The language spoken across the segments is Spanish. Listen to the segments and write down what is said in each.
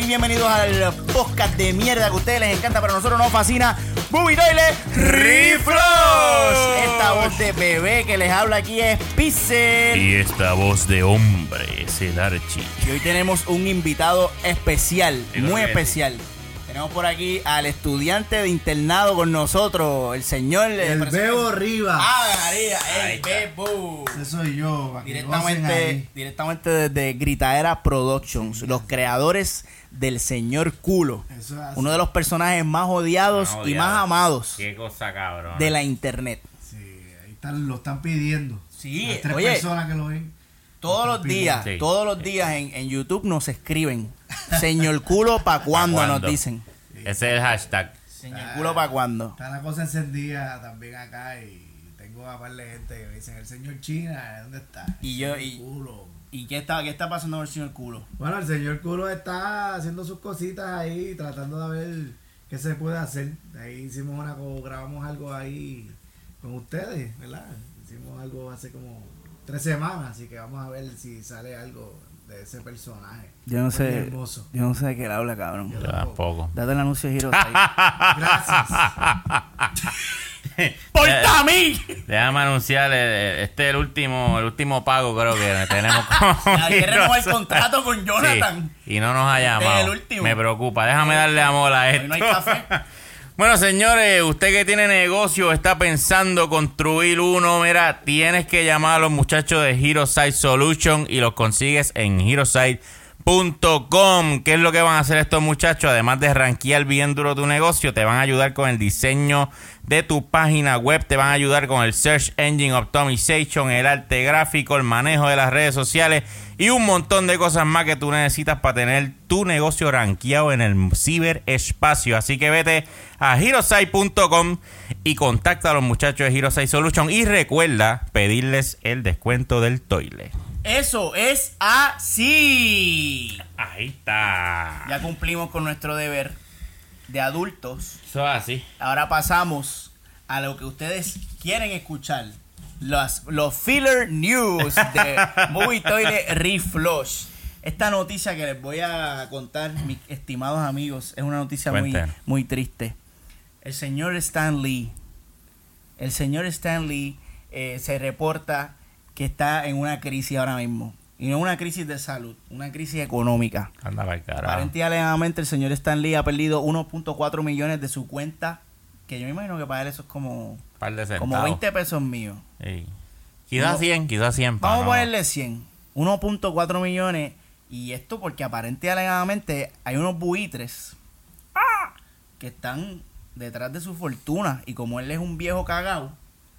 y bienvenidos al podcast de mierda que a ustedes les encanta, pero a nosotros nos fascina. Booby Toilet Reflows. Esta voz de bebé que les habla aquí es Pixel. Y esta voz de hombre es el Archie. Y hoy tenemos un invitado especial, muy especial. Tenemos por aquí al estudiante de internado con nosotros, el señor. eh, El Bebo Rivas. Ah, María, el. Bebo. Ese soy yo. Directamente, directamente desde Gritaera Productions, los creadores del señor culo. Eso es así. Uno de los personajes más odiados Más y más amados Qué cosa cabrón. de la internet. Sí, ahí están, lo están pidiendo. Sí, Las tres oye. personas que lo ven. Todos los días, Sí. todos los días en, en YouTube nos escriben. Señor culo, ¿pa' cuándo? Nos dicen. Ese es el hashtag. Señor culo, ¿pa' cuándo? Está la cosa encendida también acá y tengo a par de gente que me dicen, el señor China, ¿dónde está? Y yo- y- culo. ¿Y qué está, qué está pasando con el señor culo? Bueno, el señor culo está haciendo sus cositas ahí, tratando de ver qué se puede hacer. Ahí hicimos una, grabamos algo ahí con ustedes, ¿verdad? Hicimos algo hace como tres semanas, así que vamos a ver si sale algo de ese personaje. Yo no sé, hermoso. yo no sé de qué él habla, cabrón. Yo Yo tampoco. Date el anuncio de Hero Gracias. ¡Porta a mí! Déjame anunciarle, eh, este es el último, el último pago creo que tenemos con renovar el contrato con Jonathan. Sí, y no nos ha llamado. el último. Me preocupa. Déjame darle amor a Hoy esto. no hay café. Bueno, señores, usted que tiene negocio, está pensando construir uno, mira, tienes que llamar a los muchachos de Hero Site Solution y los consigues en HeroSite.com. ¿Qué es lo que van a hacer estos muchachos? Además de rankear bien duro tu negocio, te van a ayudar con el diseño de tu página web, te van a ayudar con el Search Engine Optimization, el arte gráfico, el manejo de las redes sociales y un montón de cosas más que tú necesitas para tener tu negocio rankeado en el ciberespacio. Así que vete a Hirosite.com y contacta a los muchachos de Hirosite Solution y recuerda pedirles el descuento del toile. Eso es así. Ahí está. Ya cumplimos con nuestro deber de adultos. Eso es así. Ahora pasamos a lo que ustedes quieren escuchar. Los, los filler news de Movie Toilet Reflush. Esta noticia que les voy a contar, mis estimados amigos, es una noticia muy, muy triste. El señor Stan Lee, el señor Stan Lee eh, se reporta que está en una crisis ahora mismo. Y no una crisis de salud, una crisis económica. Anda para carajo. Aparentemente alegadamente el señor Stan Lee ha perdido 1.4 millones de su cuenta, que yo me imagino que para él eso es como, Par de como 20 pesos míos. Sí. Quizás No. 100, quizás 100. pa, Vamos a no. ponerle 100. 1.4 millones. Y esto porque aparentemente alegadamente hay unos buitres ¡ah! que están detrás de su fortuna. Y como él es un viejo cagao,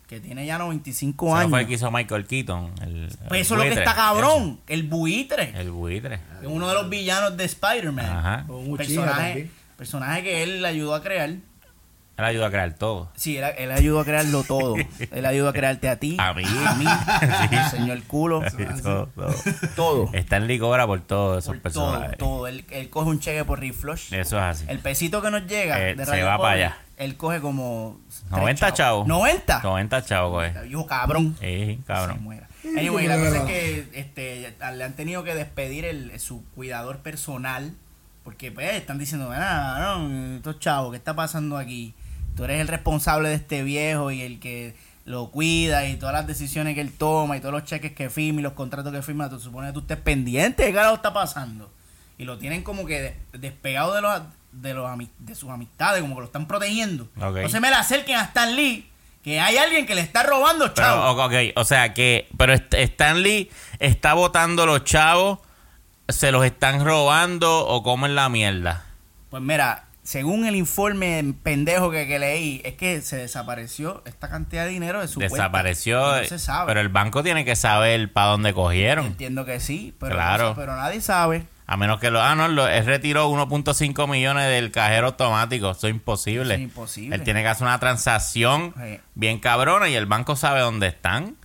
que tiene ya 95 Ese años, fue el que hizo Michael Keaton. El, pues el eso es lo que está cabrón. El buitre. El buitre. Es uno de los villanos de Spider-Man. Un Personaje, personaje que él le ayudó a crear. Él ayuda a crear todo. Sí, él, él ayudó a crearlo todo. él ayudó a crearte a ti, A mí. mí, señor culo, todo, todo. todo. Está en cobra por todos esos Por todo, personajes. todo. Él, él coge un cheque por reflush. Eso es así. El pesito que nos llega Eh, de se va Pobre, para allá. Él coge como... tres 90 chavos. ¿90? 90 chavos, güey. Hijo cabrón. Sí, Se cabrón. muera. Anyway, la cosa es que este, le han tenido que despedir el, su cuidador personal. Porque pues están diciendo, ah, no, estos chavos, ¿qué está pasando aquí? Tú eres el responsable de este viejo y el que lo cuida y todas las decisiones que él toma y todos los cheques que firma y los contratos que firma, tú supone que tú estés pendiente de qué carajo está pasando. Y lo tienen como que de- despegado de los de los de sus amistades, como que lo están protegiendo. Ok. No se me le acerquen a Stan Lee, que hay alguien que le está robando, chavos. Ok, o sea que, pero St- Stan Lee está votando los chavos, se los están robando o cómo es la mierda. Pues mira, según el informe pendejo que, que leí, es que se desapareció esta cantidad de dinero de su Desapareció, cuenta. Y No se sabe. pero el banco tiene que saber para dónde cogieron. Entiendo que sí, pero, Claro. no pero nadie sabe. A menos que lo. Ah, no, lo, él retiró 1.5 millones del cajero automático. Eso es imposible. Eso es imposible. Él tiene que hacer una transacción Sí. bien cabrona y el banco sabe dónde están.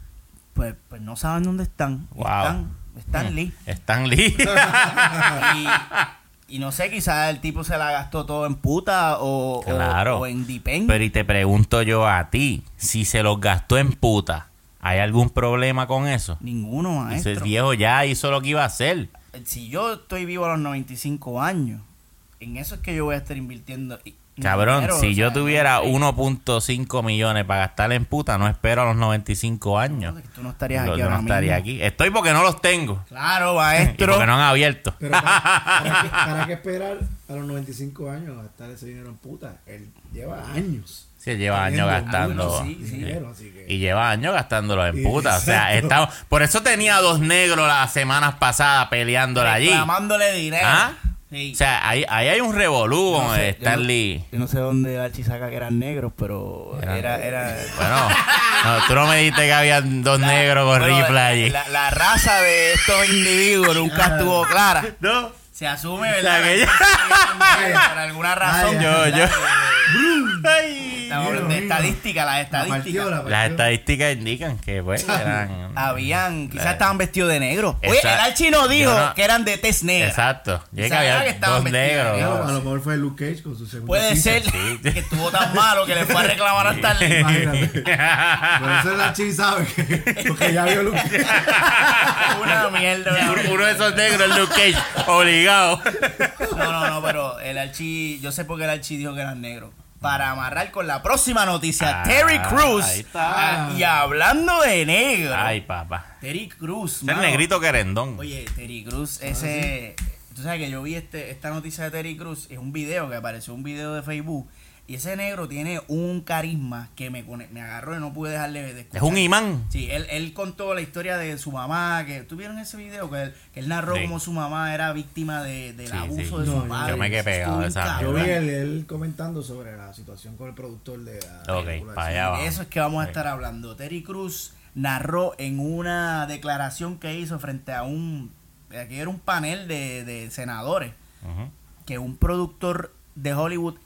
Pues, pues no saben dónde están. Wow. Están, están Lee. Stan Lee. y, y no sé, quizás el tipo se la gastó todo en puta o, o- Claro. o en Dipen. Pero y te pregunto yo a ti, si se los gastó en puta, ¿hay algún problema con eso? Ninguno, Ese maestro. viejo ya hizo lo que iba a hacer. Si yo estoy vivo a los 95 años, en eso es que yo voy a estar invirtiendo. y- Cabrón, dinero, si yo sea, tuviera no sé. 1.5 millones para gastar en puta, no espero a los 95 años. Tú no estarías Yo aquí yo no estaría mismo. aquí. Estoy porque no los tengo. Claro, Y maestro. porque no han abierto. Pero para, para qué, para qué esperar a los 95 años a gastar ese dinero en puta? Él lleva años. Sí, lleva años teniendo gastando. mucho sí, sí. dinero, así que- Y lleva años gastándolo en puta. O sea, estamos, por eso tenía dos negros las semanas pasadas peleándola allí. Reclamándole dinero. ¿Ah? Sí. O sea, ahí, ahí hay un revolú No sé, yo no- Stanley. Yo no sé dónde Archie saca que eran negros, pero era... era Bueno, no, tú no me dijiste que había dos negros con Bueno, rifle allí. La, la raza de estos individuos nunca estuvo clara. No. Se asume, O sea, ¿verdad? que que negros Por alguna razón. Ay, Yo, yo. Ay. Hablando de estadística, las estadísticas. la. Las estadísticas indican que pues eran... Habían, quizás estaban vestidos de negro. Oye, Exacto. el Archie no dijo no- que eran de tez negra. Exacto. Yo que Sabía había que estaban dos vestidos de negros. Claro, negro. a lo mejor fue Luke Cage con su segunda Puede ser Sí. que estuvo tan malo que le fue a reclamar hasta el... Imagínate. Por eso la chi sabe que porque ya vio Luke Cage. Una mierda. Uno- Uno de esos negros, Luke Cage, obligado. No, no, no, pero el Archie, yo sé por qué el Archie dijo que eran negros. Para amarrar con la próxima noticia, Ah, Terry Cruz. ahí está. Ah, y hablando de negro, Ay, papá. Terry Cruz. Es el negrito querendón. Oye, Terry Cruz, ese. Tú sabes que yo vi este, esta noticia de Terry Cruz, es un video que apareció, un video de Facebook. Y ese negro tiene un carisma que me, me agarró y no pude dejarle de escuchar. Es un imán. Sí, él, él contó la historia de su mamá, que tuvieron ese video, que él, que él narró Sí. como su mamá era víctima de, del Sí, abuso sí. de No, su padre. yo me quedé pegado de esa- Yo vi él, él comentando sobre la situación con el productor de la para allá. De eso es que vamos a estar hablando. Terry Cruz narró en una declaración que hizo frente a un. Aquí era un panel de, de senadores. Que un productor de Hollywood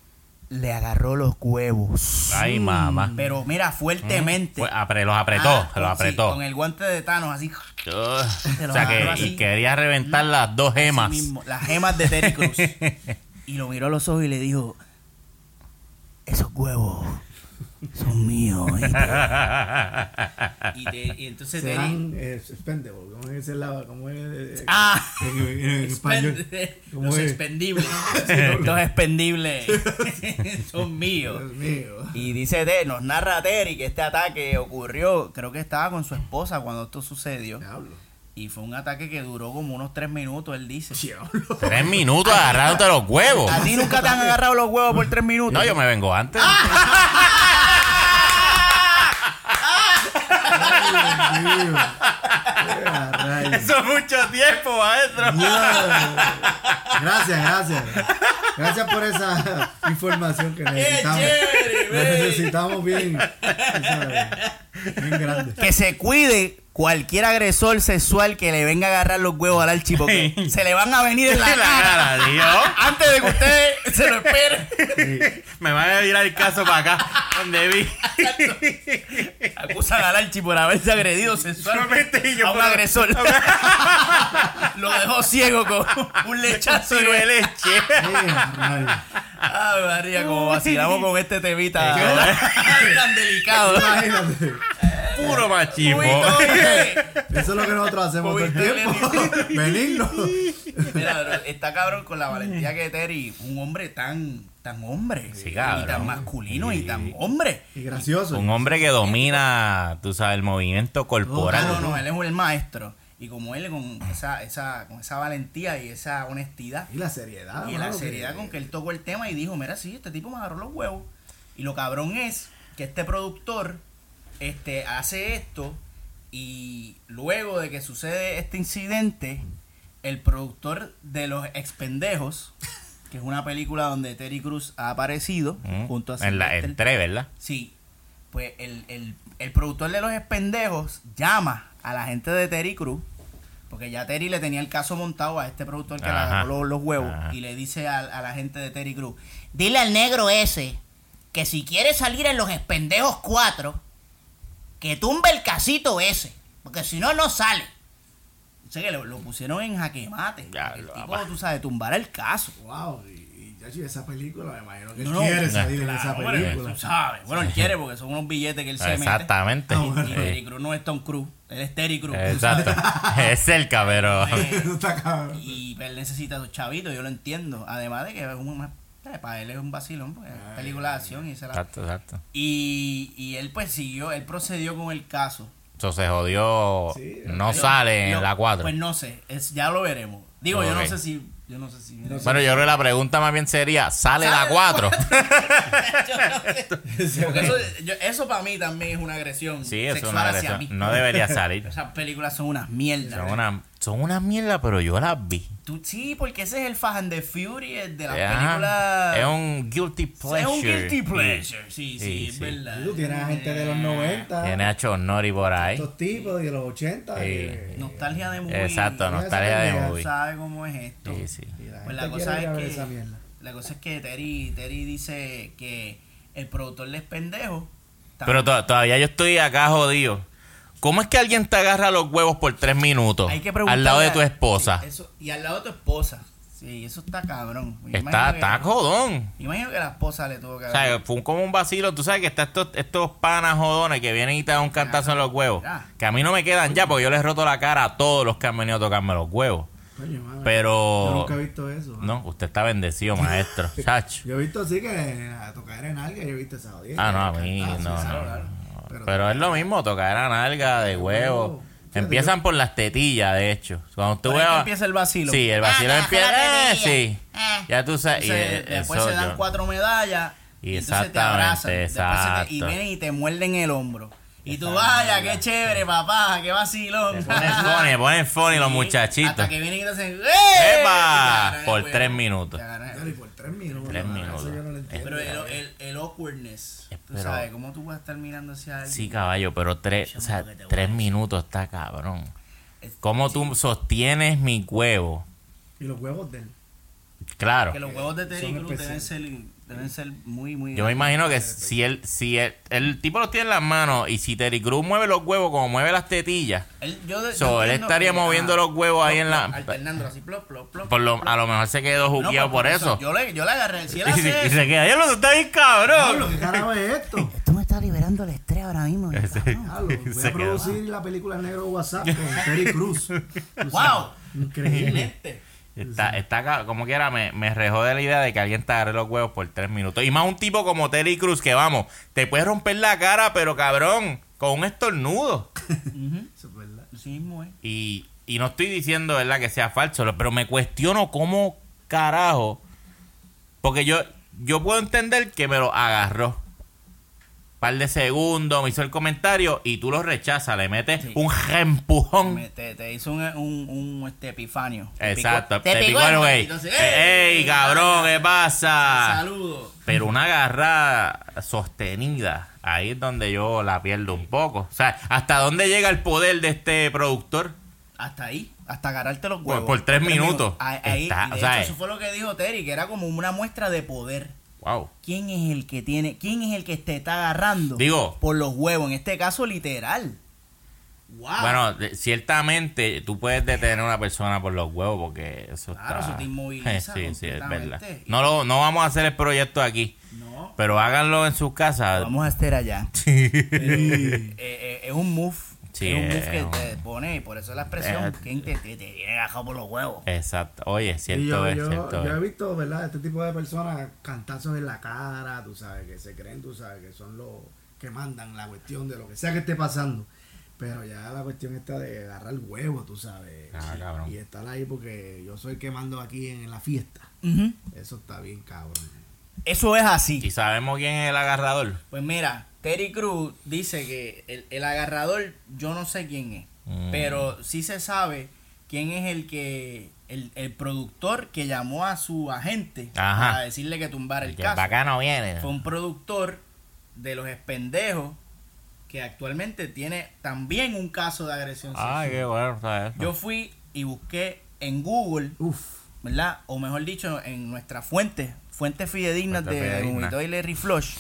le agarró los huevos. Ay, mamá. Pero mira, fuertemente. Fue- apre- los apretó, Ah, se los sí, apretó. con el guante de Thanos, así. O sea que así. y quería reventar las dos gemas. mismo, las gemas de Terry Cruz. y lo miró a los ojos y le dijo: Esos huevos son míos. ¿oíste?". y, te- y entonces Terry. Serán eh, expendable. ¿Cómo es el lado? ¿Cómo es? eh, Ah, en, en- en español. expend- ¿Cómo los es? expendibles. los expendibles son míos. Y dice Terry, nos narra Terry que este ataque ocurrió, creo que estaba con su esposa cuando esto sucedió. Diablo. Y fue un ataque que duró como unos tres minutos, él dice. Tres minutos agarrándote los huevos. ¿A ti nunca te han agarrado los huevos por tres minutos? No, yo me vengo antes. Dios mío. Eso es mucho tiempo, maestro. Dios. Gracias, gracias. Gracias por esa información que necesitamos. chévere, necesitamos bien. Bien grande. Que se cuide cualquier agresor sexual que le venga a agarrar los huevos al archi porque se le van a venir en la La cara tío. antes de que ustedes se lo esperen. Sí. Me van a virar el caso para acá, donde vi. Acusan al archi por haberse agredido sexualmente a un agresor. lo dejó ciego con un lechazo de leche. Ay, María, como vacilamos con este temita tan delicado. Imagínate. Puro machismo. Eso es lo que nosotros hacemos todo el tiempo. Benigno. Mira, pero está cabrón con la valentía que Terry, un hombre tan, tan hombre, Sí, y tan masculino y tan hombre. Y gracioso. Un hombre que domina, tú sabes, el movimiento corporal. No, no, no, él es el maestro. Y como él con esa, esa, con esa valentía y esa honestidad Y la seriedad. y la seriedad con que él tocó el tema y dijo, mira, sí, este tipo me agarró los huevos. Y lo cabrón es que este productor este, hace esto y luego de que sucede este incidente, el productor de Los Expendejos, que es una película donde Terry Cruz ha aparecido Mm. junto a En la en ¿verdad? Sí, pues el, el, el productor de Los Espendejos llama a la gente de Terry Cruz, porque ya Terry le tenía el caso montado a este productor que le agarró los, los huevos, Ajá. y le dice a, a la gente de Terry Cruz, dile al negro ese que si quiere salir en Los Espendejos 4, que tumbe el casito ese, porque si no, no sale. O sea que lo, lo pusieron en jaque mate. Ya, el lo tipo, papá. tú sabes, tumbar el caso. Wow. Y, esa película, me imagino que él No, quiere no, salir en Claro, esa hombre, película. tú sabes. Bueno, él quiere porque son unos billetes que él se Exactamente. Ah, mete. bueno. Y, y Terry Crews no es Tom Cruise, él es Terry Crews. Exacto. es cerca, pero. Eso está cabrón. Y él necesita a sus chavitos, yo lo entiendo. Además de que es un, eh, para él es un vacilón, porque es película de acción y se la... Exacto, exacto. Y, y él pues siguió, él procedió con el caso. Eso se jodió. Sí, no sale en la 4. Pues no sé, es, ya lo veremos. Digo, yo no sé si... Yo no sé si... No sé. bueno, yo creo que la pregunta más bien sería: ¿sale la ¿Sale? 4? Yo no sé. Porque eso, eso para mí también es una agresión sí, eso es una agresión. No debería salir. Esas películas son unas mierdas. Son una, son una mierda, pero yo las vi. Tú- sí, porque ese es el Fast and the Furious de la película. Es un guilty pleasure. Es un guilty pleasure. Sí, sí, Sí, es sí. verdad. Tú tienes a gente de los 90, Tiene a Chonori por ahí. estos tipos de los 80. Sí. que- Nostalgia de movie. Exacto, nostalgia de movie. ¿Sabe cómo es esto? Sí, sí. la Pues la cosa es que-. La cosa es que Terry, Terry dice que el productor es pendejo. Pero to- todavía yo estoy acá jodido. ¿Cómo es que alguien te agarra los huevos por tres minutos Hay que al lado de tu esposa? sí, eso- y al lado de tu esposa. Sí, eso está cabrón. Yo está, que- está jodón. Imagino que la esposa le tuvo que O sea, fue un- como un vacilo. Tú sabes que está estos, estos panas jodones que vienen y te dan un cantazo en los huevos. Ya. Que a mí no me quedan ya porque yo les roto la cara a todos los que han venido a tocarme los huevos. Coño, madre. Yo Pero... nunca he visto eso. ¿eh? No, usted está bendecido, maestro. Chacho. Yo he visto así que a tocar en alga, yo he visto esa audiencia. Ah, no, a mí no, no. Pero, Pero- es lo mismo, tocar a nalga de huevo. Empiezan por las tetillas, de hecho. Cuando tú Por veas... empieza el vacilo. Sí, el vacilo Ah, empieza... la eh, sí. Ah. Ya tú sabes. y, Entonces, eh, después eso se dan yo- cuatro medallas y, entonces te Exactamente, abrazan. Se te- y exacto. vienen y te muerden el hombro. Y tú, vaya, qué chévere, papá, qué vacilón. Ponen funny, ponen funny los Sí, muchachitos. Hasta que vienen y te hacen, ¡eh! ¡Epa! Y te Por tres minutos. Te el Claro, y por tres minutos. Tres mano, minutos. Eso yo no lo entiendo. Pero el, el, el awkwardness, tú Pero- sabes, ¿cómo tú vas a estar mirando hacia alguien? Sí, caballo, pero tres, o sea, tres minutos está cabrón. Es- ¿Cómo tú sostienes mi huevo? Y los huevos de él. Claro. Que los huevos de Terry Son Crews deben ser, deben ser muy, muy... Yo me imagino que si él, si él- el tipo los tiene en las manos y si Terry Cruz mueve los huevos como mueve las tetillas, Él, yo de- So, yo él entiendo estaría moviendo los huevos ahí en la- plop, Alternándolo así, plop, plop, plop. por lo, plop. a lo mejor se quedó No, juqueado pues, por eso. Yo le, yo le agarré. Si él Y, hace se- y eso- se queda, ya lo está bien Pablo, cabrón. ¿qué carajo es esto? Tú me estás liberando el estrés ahora mismo. Ese- voy se a quedó. producir la película Negro WhatsApp con Terry Cruz. ¡Wow! Increíble. Está, está como quiera, me, me rejó de la idea de que alguien te agarre los huevos por tres minutos. Y más un tipo como Terry Cruz que, vamos, te puede romper la cara, pero cabrón, con un estornudo. Eso es verdad. Sí mismo, eh. Y, y no estoy diciendo, ¿verdad?, que sea falso, pero me cuestiono cómo carajo. Porque yo, yo puedo entender que me lo agarró. Par de segundos, me hizo el comentario y tú lo rechazas, le metes Sí. un empujón. Me- te, te hizo un, un, un este, epifanio. Te Exacto, picó- te, picó picó el güey. entonces, ¡Ey, cabrón, qué pasa! Saludos. Pero una garra sostenida, ahí es donde yo la pierdo un poco. O sea, ¿hasta dónde llega el poder de este productor? Hasta ahí, hasta agarrarte los Por- huevos. por tres minutos. Ahí, ahí- Está, y de o sea, hecho, eh. eso fue lo que dijo Terry, que era como una muestra de poder. Wow. ¿Quién es el que tiene, quién es el que te está agarrando? Digo- Por los huevos, en este caso literal. Wow. Bueno, de- ciertamente tú puedes detener a una persona por los huevos porque eso Claro, está... eso te inmoviliza sí, sí, es verdad. No, lo, no vamos a hacer el proyecto aquí, no, pero háganlo en sus casas. vamos a estar allá. Pero, eh, eh, es un move. Sí, es un move que te pone, y por eso la expresión, Eh, ¿quién te, te, te tiene agajado por los huevos? Exacto. Oye, cierto yo, es, yo, cierto yo he es. visto, ¿verdad? Este tipo de personas cantazos en la cara, tú sabes, que se creen, tú sabes, que son los que mandan la cuestión de lo que sea que esté pasando. Pero ya la cuestión está de agarrar el huevo, tú sabes. Ah, cabrón. Y estar ahí porque yo soy el que mando aquí en, la fiesta. Eso está bien, cabrón. Eso es así. ¿Y sabemos quién es el agarrador? Pues mira, Terry Cruz dice que el, el agarrador, yo no sé quién es, Mm. pero sí se sabe quién es el que, el, el productor que llamó a su agente Ajá. para decirle que tumbara el El caso. para acá no viene. Fue un productor de los espendejos que actualmente tiene también un caso de agresión Ay, sexual. qué bueno, ¿sabes? Yo fui y busqué en Google, Uf. ¿verdad? O mejor dicho, en nuestra fuente, fuentes fidedignas Fuente de. Humito y Larry Flush,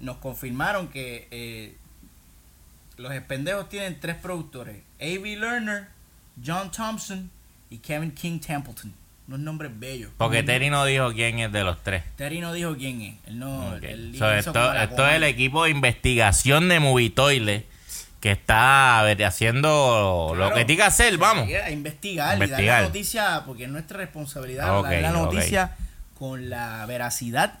nos confirmaron que eh, los espendejos tienen tres productores: A.B. Lerner, John Thompson y Kevin King Templeton. unos nombres bellos. Porque Terry no dijo quién es de los tres. Terry no dijo quién es. Él no. Ok. él So, esto, es el equipo de investigación de Movitoile que está ver, haciendo lo que tiene que hacer, vamos. A investigar, y dar Investigar. la noticia, porque es nuestra responsabilidad Ok, dar la noticia con la veracidad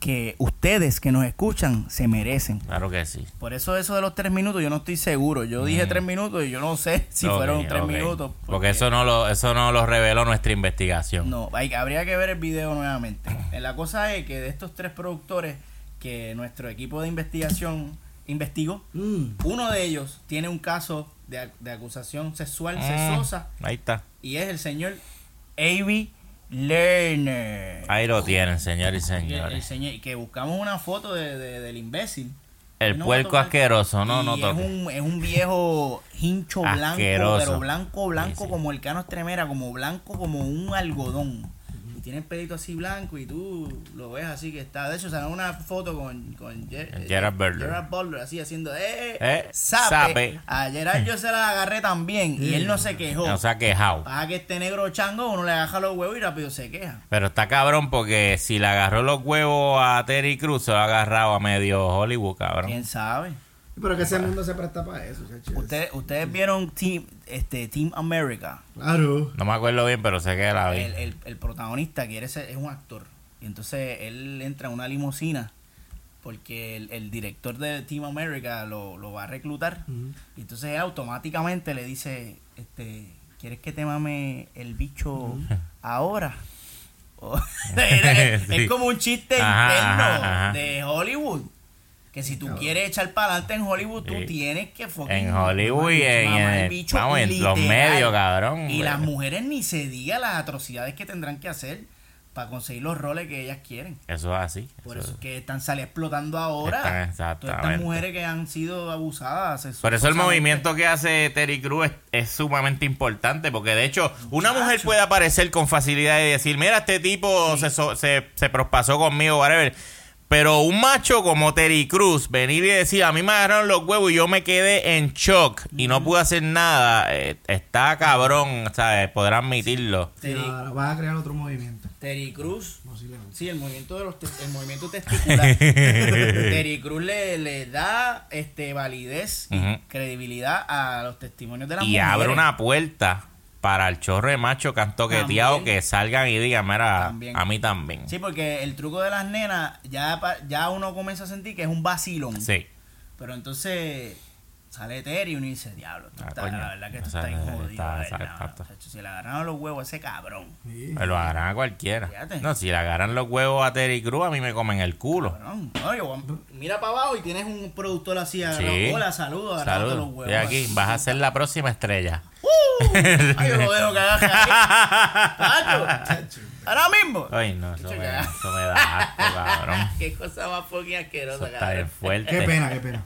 que ustedes que nos escuchan se merecen. Claro que sí. Por eso eso de los tres minutos yo no estoy seguro. Yo dije tres minutos y yo no sé si Mm. Fueron tres minutos. Porque, eso no lo eso no lo reveló nuestra investigación. No, hay- habría que ver el video nuevamente. Eh, La cosa es que de estos tres productores que nuestro equipo de investigación investigó, Mm. uno de ellos tiene un caso de, de acusación sexual Mm, sexosa ahí está. y es el señor Avi Lerner. Ahí lo tienen, señores y el señores. señor- que buscamos una foto de, de- del imbécil. El No puerco asqueroso, no, no es un, es un viejo hincho blanco, Asqueroso. pero blanco, blanco Sí, sí. como el cano estremera, como blanco como un algodón. Y tiene el pelito así blanco y tú lo ves así que está. De hecho, salió una foto con, con Ger- Gerard Butler. Gerard Butler así haciendo, ¡eh! Eh, sape. sape. A Gerard yo se la agarré también y él no se quejó. No se ha quejado. Para que este negro chango uno le agarra los huevos y rápido se queja. Pero está cabrón porque si le agarró los huevos a Terry Cruz, se lo ha agarrado a medio Hollywood, cabrón. ¿Quién sabe? Pero que ese mundo se presta para eso, chacho. Ustedes, ustedes vieron Team, este, Team America. Claro. No me acuerdo bien, pero sé que la vi. el, el, el protagonista quiere ser, es un actor. Y entonces él entra en una limusina porque el, el director de Team America lo, lo va a reclutar. Y entonces él automáticamente le dice, este, ¿quieres que te mame el bicho ahora? Es, Sí. como un chiste Ajá, interno ajá, ajá. de Hollywood. Que si tú quieres echar para adelante en Hollywood, tú Sí. tienes que fucking En Hollywood y en, bicho vamos, los medios, cabrón. Y las mujeres ni se diga las atrocidades que tendrán que hacer para conseguir los roles que ellas quieren. Eso es así. Por eso- eso es que están saliendo explotando ahora. Están Todas estas mujeres que han sido abusadas. Por eso el movimiento que hace Terry Cruz es, es sumamente importante, porque de hecho una mujer puede aparecer con facilidad y decir, mira, este tipo se, so- se, se prospasó conmigo, whatever. Pero un macho como Terry Cruz, venir y decir, a mí me agarraron los huevos y yo me quedé en shock y no pude hacer nada, eh, está cabrón, ¿sabes? Podrá admitirlo. Sí, Terry, vas a crear otro movimiento. Terry Cruz. Posiblemente. Sí, el movimiento de los te- el movimiento testicular. Terry Cruz le, le da este validez y credibilidad a los testimonios de las Y mujeres. abre una puerta para el chorro de macho que han toqueteado También. que salgan y digan, mira, También. a mí también. Sí, porque el truco de las nenas ya, ya uno comienza a sentir que es un vacilón. Sí. Pero entonces sale Terry y uno dice, diablo, Ah, está, coño. la verdad que esto está bien está- jodido. está- ¿verdad? exacto. Chacho, Si le agarraron los huevos a ese cabrón. Sí. Me lo agarran a cualquiera. Fíjate. No, si le agarran los huevos a Terry Cruz, a mí me comen el culo. cabrón. No, yo- mira para abajo y tienes un productor así. Sí. Hola, saludos, agarrando los huevos. Estoy aquí. Vas a ser la próxima estrella. Ay, yo lo dejo que. Ahora mismo. Ay, no, eso me, ya. eso me da asco, cabrón. Qué cosa más fucking Eso asquerosa, está cabrón. bien fuerte. Qué pena, qué pena.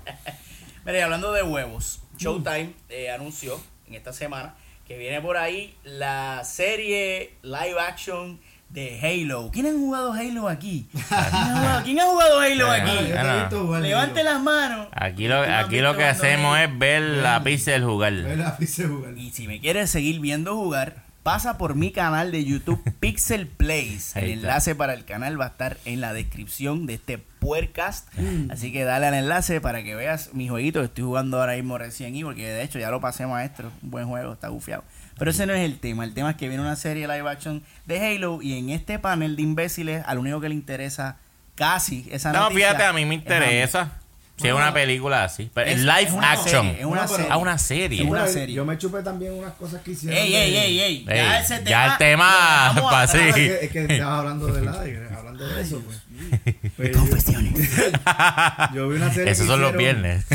Mira, y hablando de huevos, Showtime eh, anunció en esta semana que viene por ahí la serie live action de Halo. ¿Quién ha jugado Halo aquí? ¿Quién ha jugado, quién ha jugado Halo aquí? Levante las manos. Aquí lo, aquí lo que hacemos es ver la pizza jugar. Ve la pizza jugar. Y si me quieres seguir viendo jugar, pasa por mi canal de YouTube Pixel Plays. El enlace para el canal va a estar en la descripción de este podcast. Así que dale al enlace para que veas mi jueguito. Estoy jugando ahora mismo recién y porque de hecho ya lo pasé maestro. Un buen juego, está gufiado. Pero ese no es el tema. El tema es que viene una serie live action de Halo y en este panel de imbéciles, al único que le interesa casi esa No, noticia fíjate, a mí me es interesa. Si es una película así. Pero es- live es una action. serie, es una serie. Ah, una serie. Es una Yo- serie. Yo me chupé también unas cosas que hicieron. Ey, ey, ey, ey. Ey, Ya ese tema. ya el tema pa' sí. es, que, es que estabas hablando de la hablando de eso, pues. Pues yo- Confesiones. Yo vi una serie. Esos que son los hicieron- viernes.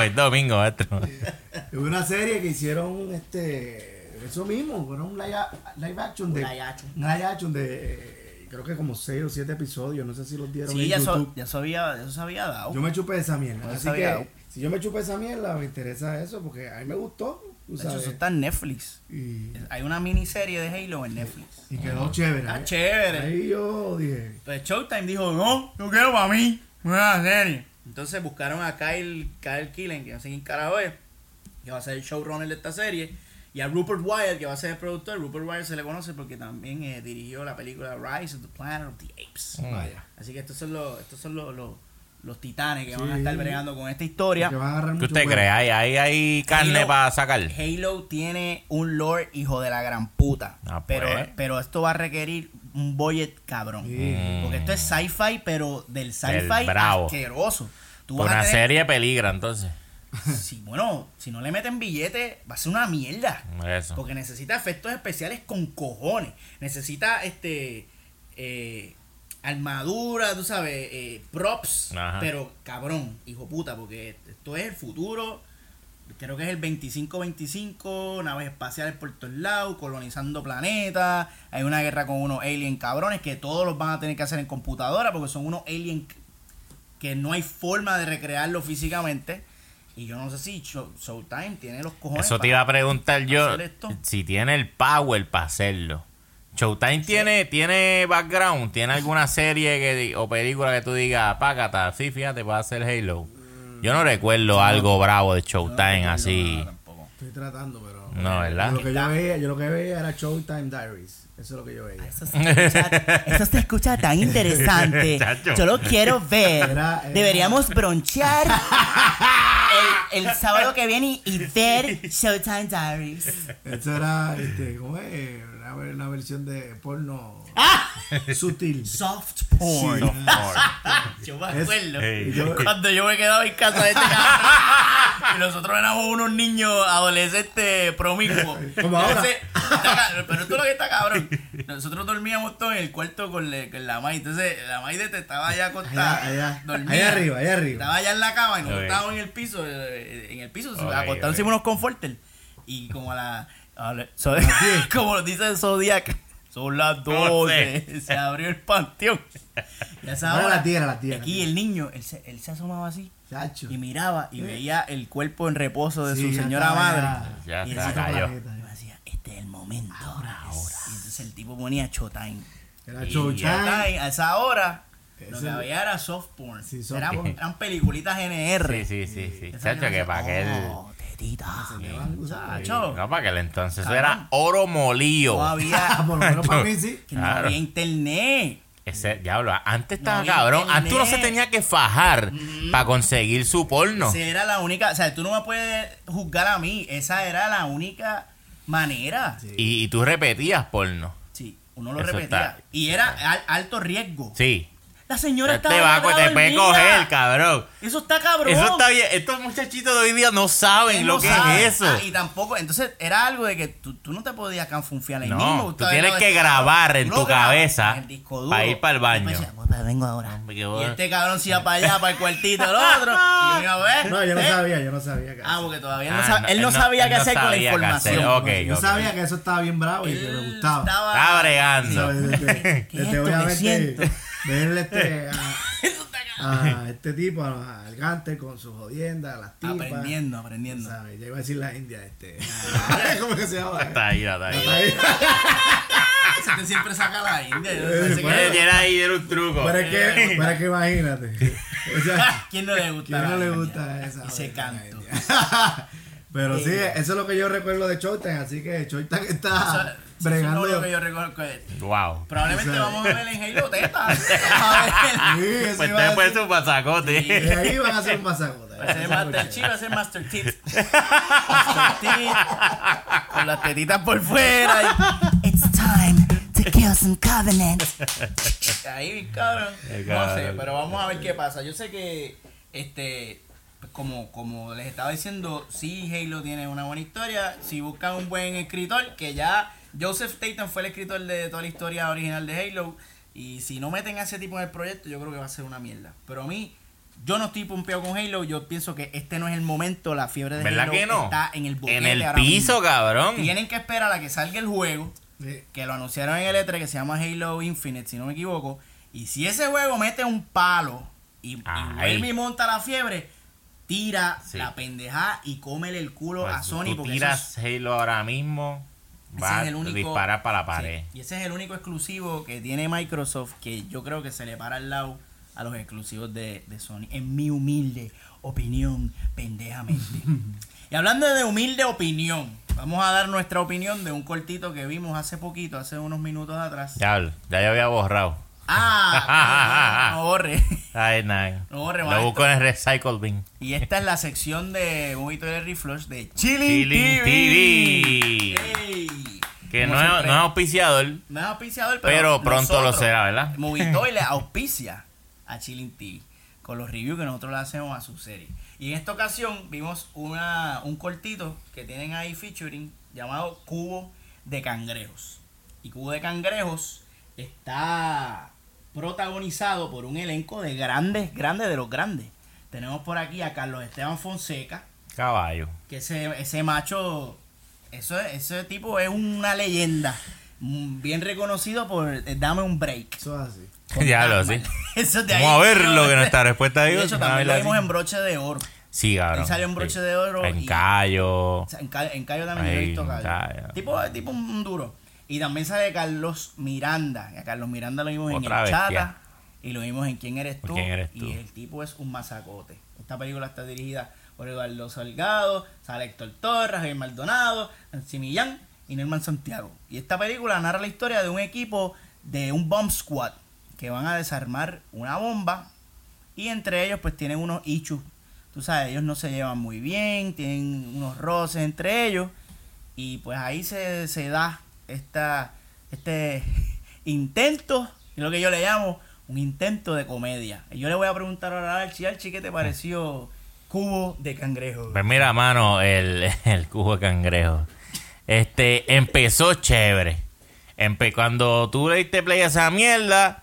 Hoy es domingo, maestro. Yo vi una serie que hicieron este eso mismo, fueron un live, live action de Live action. un live action de eh, creo que como 6 o 7 episodios, no sé si los dieron Sí, en ya, so- YouTube. ya se había, eso se había dado. Yo me chupé esa mierda, No así que si yo me chupé esa mierda me interesa eso porque a mí me gustó, tú de hecho, eso está en Netflix. y, Hay una miniserie de Halo en Netflix. y quedó chévere. Está ¿eh? chévere. Ahí yo dije, Entonces Showtime dijo, no, yo quiero para mí una serie. Entonces buscaron a Kyle, Kyle Killen, que no sé quién carajo es, que va a ser el showrunner de esta serie. Y a Rupert Wyatt, que va a ser el productor, Rupert Wyatt se le conoce porque también eh, dirigió la película Rise of the Planet of the Apes. Vaya. Así que estos son los, estos son los, los, los titanes que van a estar bregando con esta historia. Que van a agarrar ¿Qué usted cree? ¿Hay, hay, hay carne Halo- para sacar? Halo tiene un lore hijo de la gran puta. Ah, pero, pues. pero esto va a requerir un budget cabrón. Sí. Porque esto es sci-fi, pero del sci-fi asqueroso. Tú Por vas a una tener- serie peligra, entonces. Sí, bueno, si no le meten billete, va a ser una mierda. Eso. Porque necesita efectos especiales con cojones. Necesita este eh, armadura, tú sabes, eh, props. Ajá. Pero cabrón, hijo puta, porque esto es el futuro. Creo que es el 25-25, naves espaciales por todos lados, colonizando planetas. Hay una guerra con unos alien cabrones que todos los van a tener que hacer en computadora porque son unos alien que no hay forma de recrearlo físicamente. Y yo no sé si Show- Showtime tiene los cojones. Eso te iba a preguntar yo. Si tiene el power para hacerlo. Showtime tiene, tiene background, tiene alguna serie que, o película que tú digas, págata, sí, fíjate, va a hacer Halo. Yo no recuerdo algo bravo de Yo no Showtime recuerdo así. Estoy tratando, pero. No, ¿verdad? Lo que yo veía, yo lo que veía era Showtime Diaries. Eso es lo que yo veía. Eso se, escucha, eso se escucha tan interesante. Chacho. Yo lo quiero ver. Era- era- Deberíamos bronchear el, sábado que viene y, y ver Showtime Diaries. Eso era, este, ¿cómo es? Una, una versión de porno sutil. Soft porn. Soft porn. Yo me Es- acuerdo yo- cuando yo me quedaba en casa de este cabrón y nosotros éramos unos niños adolescentes promiscuos. Como ahora. Entonces, pero esto es lo que está cabrón. Nosotros dormíamos todos en el cuarto con, le- con la May. Entonces, la May de te estaba allá acostada. Allá, allá, dormida. allá arriba, allá arriba. Estaba allá en la cama y nosotros estábamos en el piso. eh, En el piso, Ok, acostados unos comforters. Y como a la. So- como dice Zodiac, son las ¿Cómo 12. Se abrió el panteón. Y a esa Era hora, la Aquí el niño, él se, él se asomaba así. Chacho. Y miraba y veía el cuerpo en reposo de Sí, su ya señora madre. Ya y decía, cayó. y decía, este es el momento. Ahora, ahora. Y entonces el tipo ponía Showtime. Era. Showtime, a esa hora, lo que había era soft porn. Sí, soft eran, porn. eran peliculitas NR. Sí, sí, sí, sí. Chacho, que para aquel. Oh, No, para aquel entonces eso Cabrón. era oro molío. no había, Ah, por lo menos para mí sí. que no Claro. había internet. Ese diablo, antes estaba cabrón. internet. Antes uno se tenía que fajar para conseguir su porno. Esa era la única, o sea, tú no me puedes juzgar a mí, esa era la única manera. Sí. Y, y tú repetías porno. Sí, uno lo Eso repetía. está- y era al- alto riesgo. Sí. La señora Este estaba va, te puede coger, cabrón. Eso está cabrón. Eso está bien. Estos muchachitos de hoy día no saben lo no que sabe. es eso. Ah, y tampoco, entonces era algo de que tú, tú no te podías canfunfiar ahí No, mismo. tú tienes que grabar en tu cabeza en el disco duro. para ir para el baño. Decía, "Pues, vengo ahora. Y este cabrón se iba para allá, para el cuartito del otro. Y yo iba a ver. No, yo no ¿eh? sabía, yo no sabía que Ah, porque todavía él no, Ah, sab- no, él no él no- sabía él qué no hacer con la sabía información. Yo sabía que eso estaba bien bravo y que me gustaba. estaba- Estaba bregando. ¿Sabes? Desde, ¿Qué es desde esto? Me obviamente verle este, a, Eso está cabrón. a este tipo, a- al Gante con sus jodiendas, a las tipas. Aprendiendo, aprendiendo. ¿sabes? Ya iba a decir la India, este. ¿Cómo que se llama? Está ahí, está ahí. Ese te siempre saca la India. yo Eh, bueno. Era ahí, era un truco. Pero es que, pero es que imagínate. O sea, ¿Quién no le gusta? ¿Quién no le gusta esa? Ese jodida canto. Pero sí, Eh. eso es lo que yo recuerdo de Showtime, así que Showtime está eso es bregando. lo que yo de- Wow. Probablemente vamos a ver en Halo Teta. Sí, Pues te puedes decir. un pasacote. Y ahí van a hacer un masacote. Va a ser Master Chief, va a ser Master Teeth. Master Teeth. Con las tetitas por fuera. It's time to kill some covenants. Ahí, cabrón. No sé, cabrón. pero vamos a ver qué pasa. Yo sé que, este, como, como les estaba diciendo, sí, Halo tiene una buena historia. Si buscan un buen escritor, que ya Joseph Statham fue el escritor de toda la historia original de Halo. Y si no meten a ese tipo en el proyecto, yo creo que va a ser una mierda. Pero a mí, yo no estoy pompeado con Halo. Yo pienso que este no es el momento. La fiebre de ¿Verdad Halo que no? está en el En el piso, mismo. cabrón. Tienen que esperar a que salga el juego Sí. que lo anunciaron en el E3 que se llama Halo Infinite, si no me equivoco. Y si ese juego mete un palo y, y vuelve y monta la fiebre, tira Sí. la pendeja y cómele el culo Pues a Sony. tú porque tiras Halo ahora mismo, va es el único- disparar para la sí, pared. y ese es el único exclusivo que tiene Microsoft que yo creo que se le para al lado a los exclusivos de, de Sony. En mi humilde opinión, pendejamente. y hablando de humilde opinión, Vamos a dar nuestra opinión de un cortito que vimos hace poquito, hace unos minutos atrás. Ya, ya yo había borrado. Ah, no borre. Ay, nada. No borre, Lo busco en el Recycle Bin. Y esta es la sección de Movito de Reflush de Chilling, Chilling TV. TV. Que no es, no es auspiciador. no es auspiciador, pero, Pero pronto lo será, ¿verdad? Movito le auspicia a Chilling TV con los reviews que nosotros le hacemos a su serie. Y en esta ocasión vimos una, un cortito que tienen ahí featuring llamado Cubo de Cangrejos. Y Cubo de Cangrejos está protagonizado por un elenco de grandes, grandes de los grandes. Tenemos por aquí a Carlos Esteban Fonseca, Caballo. que ese, ese macho, eso, ese tipo es una leyenda. mm, Bien reconocido por eh, Dame un Break. Eso es así. Diablo, Batman. sí. Eso de Vamos ahí a ver lo que nuestra respuesta De digo. hecho, también lo vimos así. en broche de oro. Sí, cabrón. Él salió en broche de oro En y- callo. O sea, en, Cayo, en Cayo también yo he visto. Cayo. Tipo, tipo un duro. Y también sale Carlos Miranda. Y a Carlos Miranda lo vimos Otra en El bestia. Chata. Y lo vimos en ¿Quién eres tú? ¿Quién eres tú? Y el tipo es un masacote. Esta película está dirigida por Eduardo Salgado, sale Héctor Torres, Javier Maldonado, Nancy Millán y Nelman Santiago. Y esta película narra la historia de un equipo de un bomb squad que van a desarmar una bomba y entre ellos pues tienen unos issues. Tú sabes, ellos no se llevan muy bien, tienen unos roces entre ellos y pues ahí se, se da esta, este intento, es lo que yo le llamo un intento de comedia. Y yo le voy a preguntar ahora a Archie, Archie, ¿qué te pareció Cubo de Cangrejo? Pues mira, mano, el, el cubo de cangrejo. Este, empezó chévere. Empe- cuando tú le diste play a esa mierda,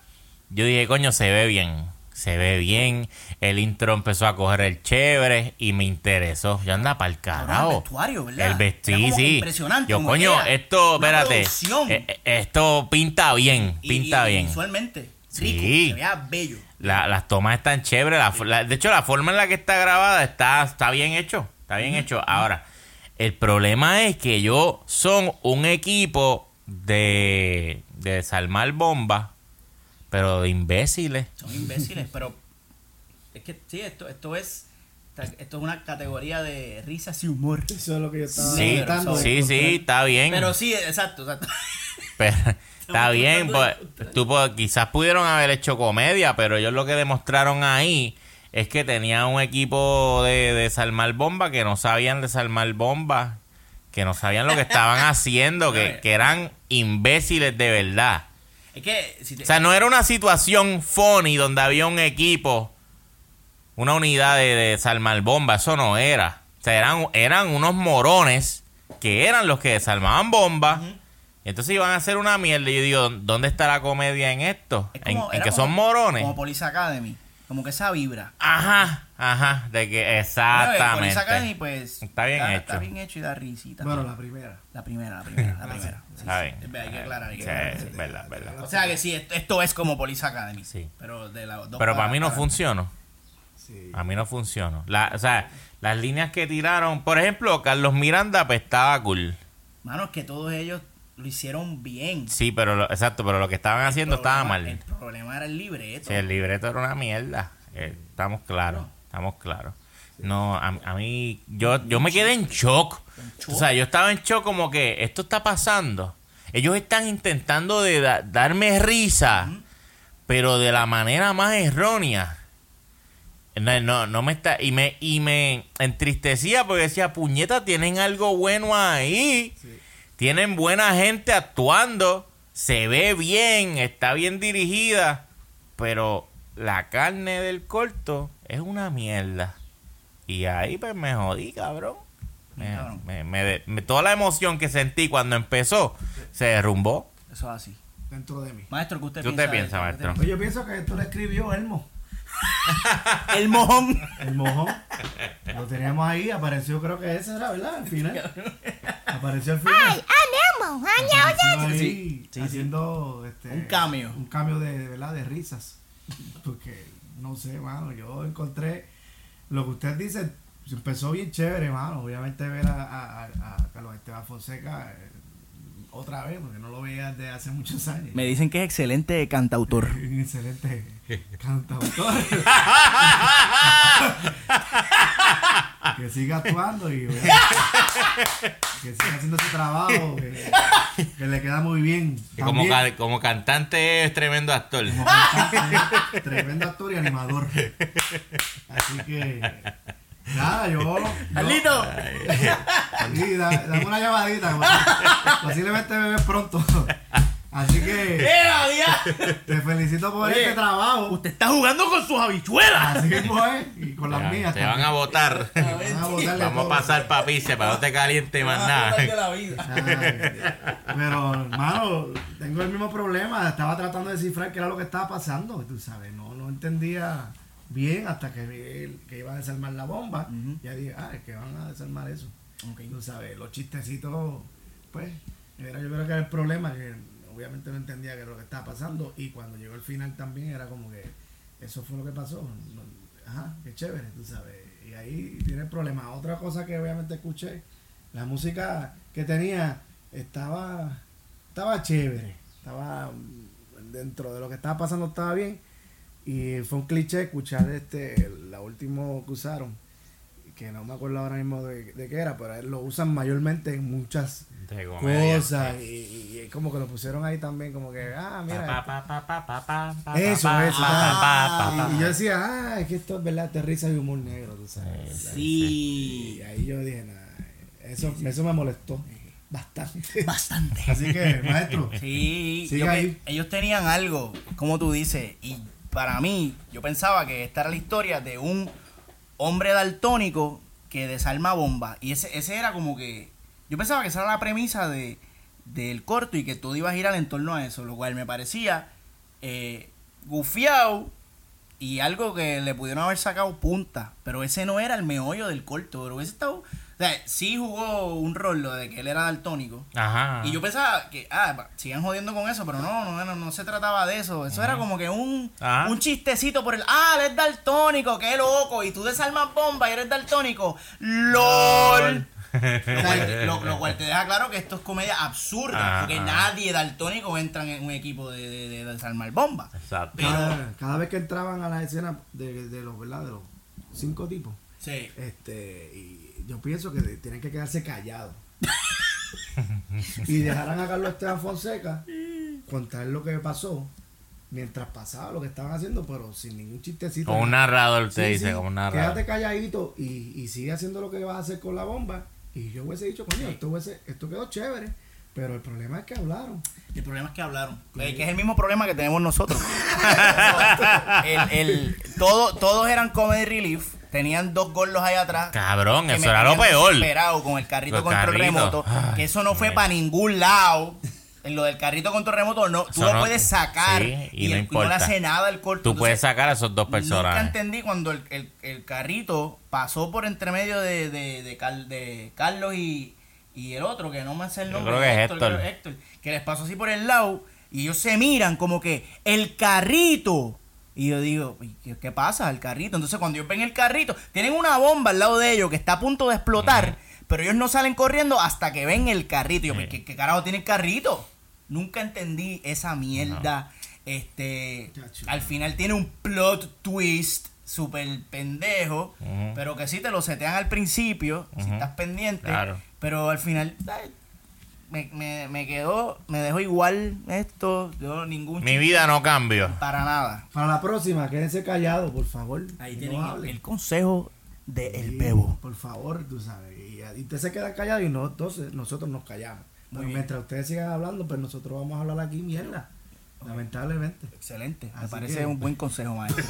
yo dije, coño, se ve bien. Se ve bien. El intro empezó a coger el chévere y me interesó. Ya anda para el Cabrón, carajo. el vestuario, ¿verdad? El vestido, sí. impresionante, Yo, coño, era esto, una espérate. producción. eh, eh, Esto pinta bien, Y- pinta y bien. Visualmente, Sí. rico, se veía bello. La- las tomas están chéveres. la de hecho, la forma en la que está grabada está, está bien hecho. Está bien hecho. Ahora, el problema es que ellos son un equipo de, de desarmar bombas, pero de imbéciles. Son imbéciles, pero es que sí, esto, esto es esto es una categoría de risas y humor. Eso es lo que yo estaba Sí, tratando sí, sí, está bien. Pero sí, exacto, exacto. Pero, está bien, pues, tú, pues, quizás pudieron haber hecho comedia, pero ellos lo que demostraron ahí es que tenían un equipo de, de desarmar bombas que no sabían desarmar bombas, que no sabían lo que estaban haciendo, que, que eran imbéciles de verdad. Es que si te- O sea, no era una situación funny donde había un equipo, una unidad de, de desarmar bombas, eso no era. O sea, eran, eran unos morones que eran los que desarmaban bombas. Y entonces iban a hacer una mierda. Y yo digo, ¿dónde está la comedia en esto? es ¿En, como- en era que como- son morones? Como Police Academy, como que esa vibra. Ajá, ajá, de que Bueno, exactamente. Police Academy pues Está bien hecho. Está bien hecho y da risita. Bueno, la primera. la primera, la primera, la primera. Está bien. hay que aclarar, hay que Sí, aclarar. es verdad, verdad. O sea que sí, esto, esto es como Police Academy. Sí. Pero de la dos Pero para mí no para- funcionó. Sí. A mí no funcionó. La, o sea, las líneas que tiraron, por ejemplo, Carlos Miranda pues estaba cool. Mano, es que todos ellos lo hicieron bien. Sí, pero lo- exacto, pero lo que estaban haciendo estaba mal. El problema era el libreto. Sí, el libreto era una mierda. Eh, estamos claros, No. estamos claros. No, a, a mí, yo, yo me quedé en shock. O sea, yo estaba en shock como que esto está pasando. Ellos están intentando de da- darme risa, pero de la manera más errónea. No, no, no me está. Y me, y me entristecía porque decía, puñeta, tienen algo bueno ahí. Tienen buena gente actuando. Se ve bien, está bien dirigida. Pero la carne del corto es una mierda. Y ahí pues me jodí, cabrón. Me- me- me de- me- toda la emoción que sentí cuando empezó se derrumbó. Eso es así. Dentro de mí. Maestro, ¿qué usted ¿Qué piensa? usted piensa, maestro? Pues yo pienso que esto lo escribió Elmo. El mojón. El mojón. Lo teníamos ahí, apareció, creo que ese era, ¿verdad? Al final. Apareció al final. Anemo, Apareció ahí Sí, sí, haciendo este, Un cameo. Un cambio de, de, ¿verdad? de risas. Porque, no sé, mano, yo encontré lo que usted dice, empezó bien chévere, mano. Obviamente ver a, a, a- Carlos Esteban Fonseca eh, otra vez, porque no lo veía desde hace muchos años. Me dicen que es excelente cantautor. Un excelente cantautor. que siga actuando y que siga haciendo su trabajo, que, que le queda muy bien. Que como, ca- como cantante es tremendo actor. como cantante, tremendo actor y animador. Así que, nada, yo. Carlito. sí, da- dame una llamadita. Posiblemente me ves pronto. Así que te felicito por Oye, este trabajo. Usted está jugando con sus habichuelas. Así mismo es. Y con las mías. Te van a votar. Vamos a pasar papice para no te caliente más nada. Ay, pero, hermano, tengo el mismo problema. Estaba tratando de descifrar qué era lo que estaba pasando. Tú sabes, no, no entendía bien hasta que vi el- que iba a desarmar la bomba. Ya dije, ah, es que van a desarmar eso. Ok. Tú sabes, los chistecitos, pues, era, yo creo que era el problema, que obviamente no entendía qué era lo que estaba pasando. Y cuando llegó el final también era como que eso fue lo que pasó. Ajá, qué chévere, tú sabes. Y ahí tiene el problema. Otra cosa que obviamente escuché, la música que tenía estaba, estaba chévere. Estaba mm, dentro de lo que estaba pasando, estaba bien. Y fue un cliché escuchar este, la última que usaron, que no me acuerdo ahora mismo de, de qué era, pero lo usan mayormente en muchas cosas. Y, y- como que lo pusieron ahí también, como que, ah, mira. Eso, eso. pa, ah, pa, pa, y, y yo decía, ah, es que esto es verdad, te risa y humor negro, tú sabes. Sí. Y ahí yo dije, nada, eso, eso me molestó bastante. Bastante. Así que, maestro, Sí, Sigue ahí. ellos tenían algo, como tú dices, y para mí, yo pensaba que esta era la historia de un hombre daltónico que desarma bombas. Y ese, ese era como que. Yo pensaba que esa era la premisa de, del corto y que todo iba a girar en torno a eso, lo cual me parecía eh, gufiado y algo que le pudieron haber sacado punta. Pero ese no era el meollo del corto, pero hubiese estado. O sea, sí jugó un rol lo de que él era daltónico. Ajá. Y yo pensaba que, ah, sigan jodiendo con eso, pero no, no, no, no se trataba de eso. Eso era como que un, Ajá. un chistecito por el, ah, él es daltónico, qué loco, y tú desarmas bomba y eres daltónico, LOL. Lo cual, lo- lo cual te deja claro que esto es comedia absurda, porque nadie daltónico entra en un equipo de, de- de desarmar bombas. Exacto. Pero- cada, cada vez que entraban a la escena de, de los, ¿verdad? De los cinco tipos, Sí. este, y yo pienso que tienen que quedarse callados. y dejaran a Carlos Esteban Fonseca contar lo que pasó mientras pasaba lo que estaban haciendo, pero sin ningún chistecito. Como un narrador te Sí, dice, sí, como un narrador. Quédate calladito y, y sigue haciendo lo que vas a hacer con la bomba. Y yo hubiese dicho, coño, esto, hubiese- esto quedó chévere. Pero el problema es que hablaron. El problema es que hablaron. Eh, que es el mismo problema que tenemos nosotros. el, el- todo, todos eran comedy relief. Tenían dos gordos ahí atrás. Cabrón, eso era lo peor. desesperado con el carrito Los control carritos. remoto. Ay, que eso no fue para ningún lado. En lo del carrito control remoto, no. Tú lo no- puedes sacar. sí, y y, no el- importa. le hace nada al corto. Tú Entonces, puedes sacar a esos dos Nunca personajes. entendí cuando el, el- el carrito pasó por entre medio de, de, de Car- de Carlos y, y el otro, que no me sé el Yo nombre. creo que es Héctor. Héctor, que les pasó así por el lado y ellos se miran como que el carrito. Y yo digo, "¿Y ¿qué, pasa? El carrito. Entonces cuando ellos ven el carrito, tienen una bomba al lado de ellos que está a punto de explotar, pero ellos no salen corriendo hasta que ven el carrito. Y yo, Sí. ¿qué, qué carajo tiene el carrito? Nunca entendí esa mierda. Este, Chacho. al final tiene un plot twist súper pendejo, pero que sí te lo setean al principio, si estás pendiente, Claro. pero al final ay, me, me, me quedó, me dejó igual esto, yo ningún Mi vida no cambió. para nada. Para la próxima, quédense callados, por favor. Ahí No tienen el, hablen. el consejo de El Sí, Bebo. Por favor, tú sabes. Y, y ustedes se quedan callados y no, entonces nosotros nos callamos. Muy Pero mientras ustedes sigan hablando, pues nosotros vamos a hablar aquí mierda. Lamentablemente. Excelente, me Así parece que- un buen consejo, maestro.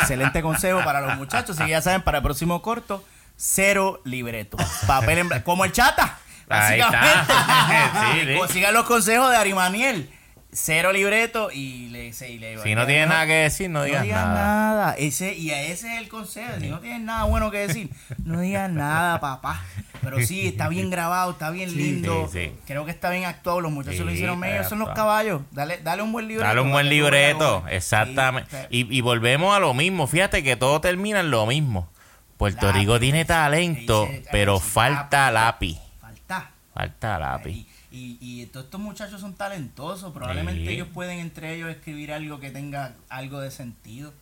Excelente consejo para los muchachos. Así que ya saben, para el próximo corto, cero libreto. Papel en blanco. Como el chata. Ahí está. Sí, sí. Sigan los consejos de Arimaniel. Cero libreto y le, se- y le Si no tienes nada que decir, no digas nada. nada. Ese, y a ese es el consejo. Si no tienes nada bueno que decir, no digas nada, papá. Pero sí, está bien grabado, está bien lindo. sí, sí. Creo que está bien actuado. Los muchachos Sí, lo hicieron medio. Son los caballos. Dale, dale un buen libreto. Dale un buen libreto, exactamente. Y, y volvemos a lo mismo. Fíjate que todo termina en lo mismo. Puerto Lápiz. Rico tiene talento, pero falta lápiz. Falta. Lápiz. Y, y, y todos estos muchachos son talentosos. Probablemente Sí. ellos pueden entre ellos escribir algo que tenga algo de sentido.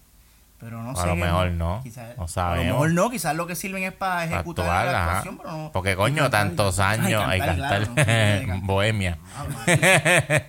Pero no A sé. lo qué- mejor no, Quizás, no A sabemos. lo mejor no, quizás lo que sirven es para ejecutar la actuación, pero no. Porque coño, tantos años hay cantar, claro, Bohemia. Ah.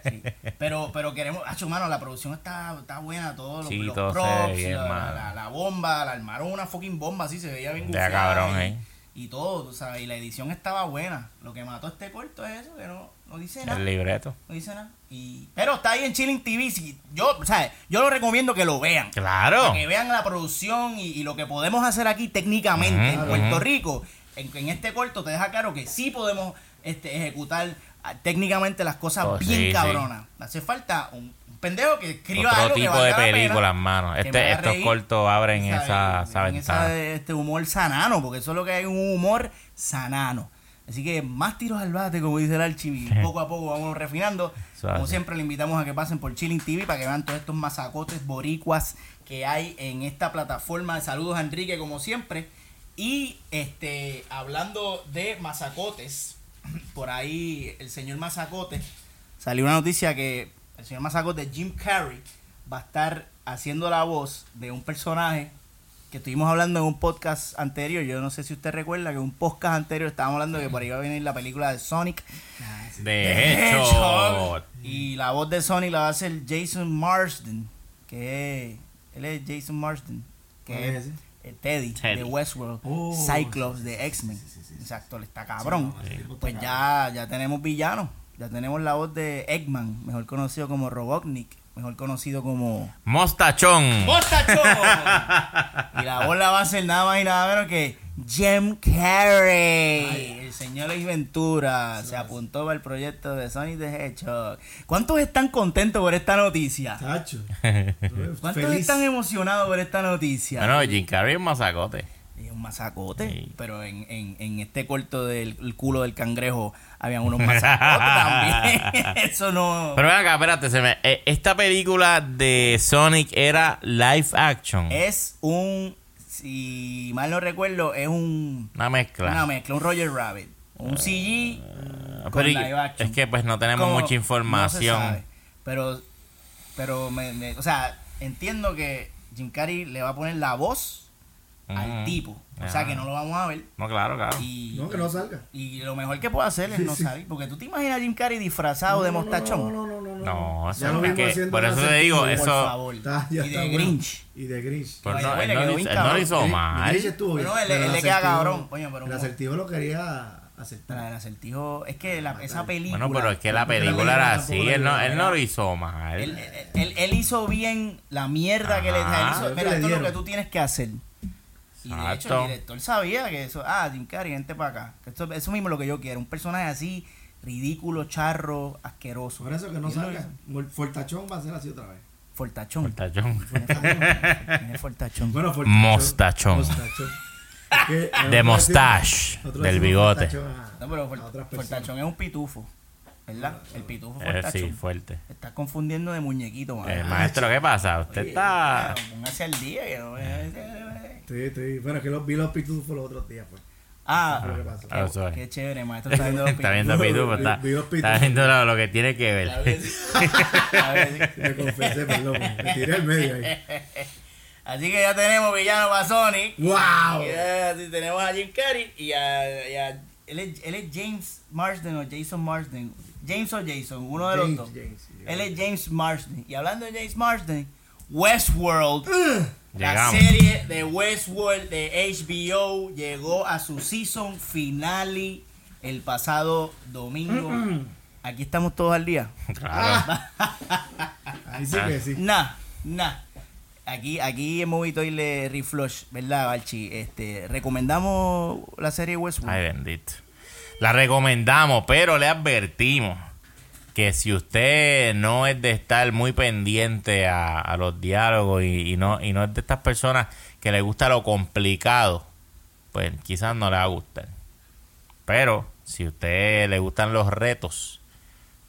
Sí. Pero, pero queremos, hacho, mano, la producción está, está buena, todos los, Sí, los todo props, bien, la, mano. la- la bomba, la armaron una fucking bomba, así se veía bien Ya, cabrón, eh. y todo, tú sabes, y la edición estaba buena. Lo que mató este corto es eso, que no, no dice nada. El libreto. No dice nada. Y, pero está ahí en Chilling TV. Si, yo, o sea, yo lo recomiendo que lo vean. Claro. Para que vean la producción y, y lo que podemos hacer aquí técnicamente en Puerto. Rico. En, en este corto te deja claro que sí podemos este, ejecutar técnicamente las cosas Oh, bien sí, sí. cabronas. Hace falta un, un pendejo que escriba Otro algo tipo de películas, mano. Este, estos reír, cortos abren esa, esa En ventana. este humor sanano, porque eso es lo que hay, un humor sanano. Así que más tiros al bate, como dice el Archie, y poco a poco vamos refinando. Como siempre, le invitamos a que pasen por Chilling TV para que vean todos estos masacotes boricuas que hay en esta plataforma. Saludos a Enrique, como siempre. Y este hablando de masacotes, por ahí el señor Mazacote salió una noticia que el señor Mazacote, Jim Carrey, va a estar haciendo la voz de un personaje que estuvimos hablando en un podcast anterior. Yo no sé si usted recuerda que en un podcast anterior estábamos hablando de que por ahí va a venir la película de Sonic. De hecho. Y la voz de Sonic la va a hacer Jason Marsden, que es, él es Jason Marsden, que ¿Cuál es es ese? Teddy, Teddy. de Westworld, Oh, Cyclops de X-Men. sí, sí, sí, sí. Exacto, él está cabrón. Sí, sí. Pues ya, ya tenemos villanos. Ya tenemos la voz de Eggman, mejor conocido como Robotnik, mejor conocido como Mostachón. ¡Mostachón! y la voz la va a hacer nada más y nada menos que Jim Carrey. El señor Ace Ventura se apuntó para el proyecto de Sonic the Hedgehog. ¿Cuántos están contentos por esta noticia? Tacho. ¿Cuántos Feliz. están emocionados por esta noticia? Bueno, Jim Carrey es un masacote. Es un masacote, Sí. pero en, en, en este corto del el culo del cangrejo habían unos masacotes también. Eso no... Pero ven acá, espérate, se me- eh, esta película de Sonic era live action. Es un, si mal no recuerdo, es un... Una mezcla. Una mezcla, un Roger Rabbit. Un CG con y- live action. es que pues no tenemos Como- mucha no se información. sabe. pero, pero me, me- o sea, entiendo que Jim Carrey le va a poner la voz al tipo. O sea, que no lo vamos a ver. No, claro, claro. Y, No, que no salga. y lo mejor que puede hacer es Sí, no sí. salir. Porque tú te imaginas a Jim Carrey disfrazado de No, no, mostachón. No, no, no, no. no. No, eso Ya lo es que- haciendo por eso te digo, Por Por eso- favor. Está- ya y está de bueno. Grinch. Y de Grinch. Pues no, él, no lo hizo, él no lo cabrón. hizo Grinch- mal. Grinch estuvo bien, Pero él- él el le queda cabrón, coño, pero El acertijo lo quería aceptar. el acertijo. Es que la- esa película. Bueno, pero es que la película era así, él no, él no lo hizo mal. Él, él- él- él hizo bien la mierda que le hizo- Mira, esto es lo que tú tienes que hacer. Y de hecho, el director sabía que eso. Ah, Jim Carrey, vente para acá. Esto- eso mismo es lo que yo quiero. Un personaje así, ridículo, charro, asqueroso. Por eso que no salga. Fortachón va a ser así otra vez. Fortachón. Fortachón. Fortachón. Bueno, Fortachón. Mostachón. De mustache, del bigote. No, pero For-. Fortachón es un pitufo. ¿Verdad? El pitufo Eh, Fortachón. sí, fuerte. Te estás confundiendo de muñequito, man. Eh, maestro, ¿qué pasa? Usted Oye, está... Póngase al día. que no- Sí, sí. Bueno, que los vi los pitufos los otros días, pues. Ah, que. Ah, qué chévere, maestro. Está viendo los Está viendo está, está lo, lo que tiene que ver. sí. Claro que sí. Me confesé, perdón. Me tiré al medio ahí. Así que ya tenemos villano para Sonic. ¡Wow! Y ya sí, tenemos a Jim Carrey y a, y a- él, es, él es James Marsden o Jason Marsden. James o Jason, uno de James, los dos. James. Él es James Marsden. Y hablando de James Marsden, Westworld, la serie de Westworld de HBO llegó a su season finale el pasado domingo. Aquí estamos todos al día. Claro. Ahí sí que sí. Nah, nah. Aquí, aquí en Movitoy le reflush, ¿verdad, Balchi? Este, recomendamos la serie Westworld. Ay, bendito. La recomendamos, pero le advertimos que si usted no es de estar muy pendiente a, a los diálogos y, y no, y no es de estas personas que le gusta lo complicado, pues quizás no le va a gustar. Pero si a usted le gustan los retos,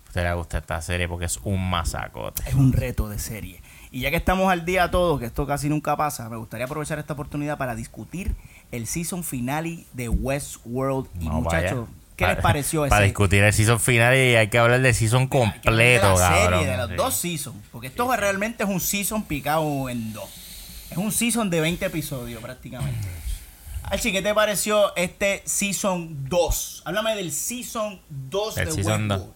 a usted le va a gustar esta serie porque es un masacote. Es un reto de serie. Y ya que estamos al día todos, que esto casi nunca pasa, me gustaría aprovechar esta oportunidad para discutir el season finale de Westworld. Y No, muchachos. ¿Qué les pareció ese? Para discutir el season final y hay que hablar del season completo, de la cabrón. serie, de los Sí. dos seasons. Porque esto realmente es un season picado en dos. Es un season de 20 episodios prácticamente. Archie, ¿qué te pareció este season 2? Háblame del season 2 El de season Westworld. dos.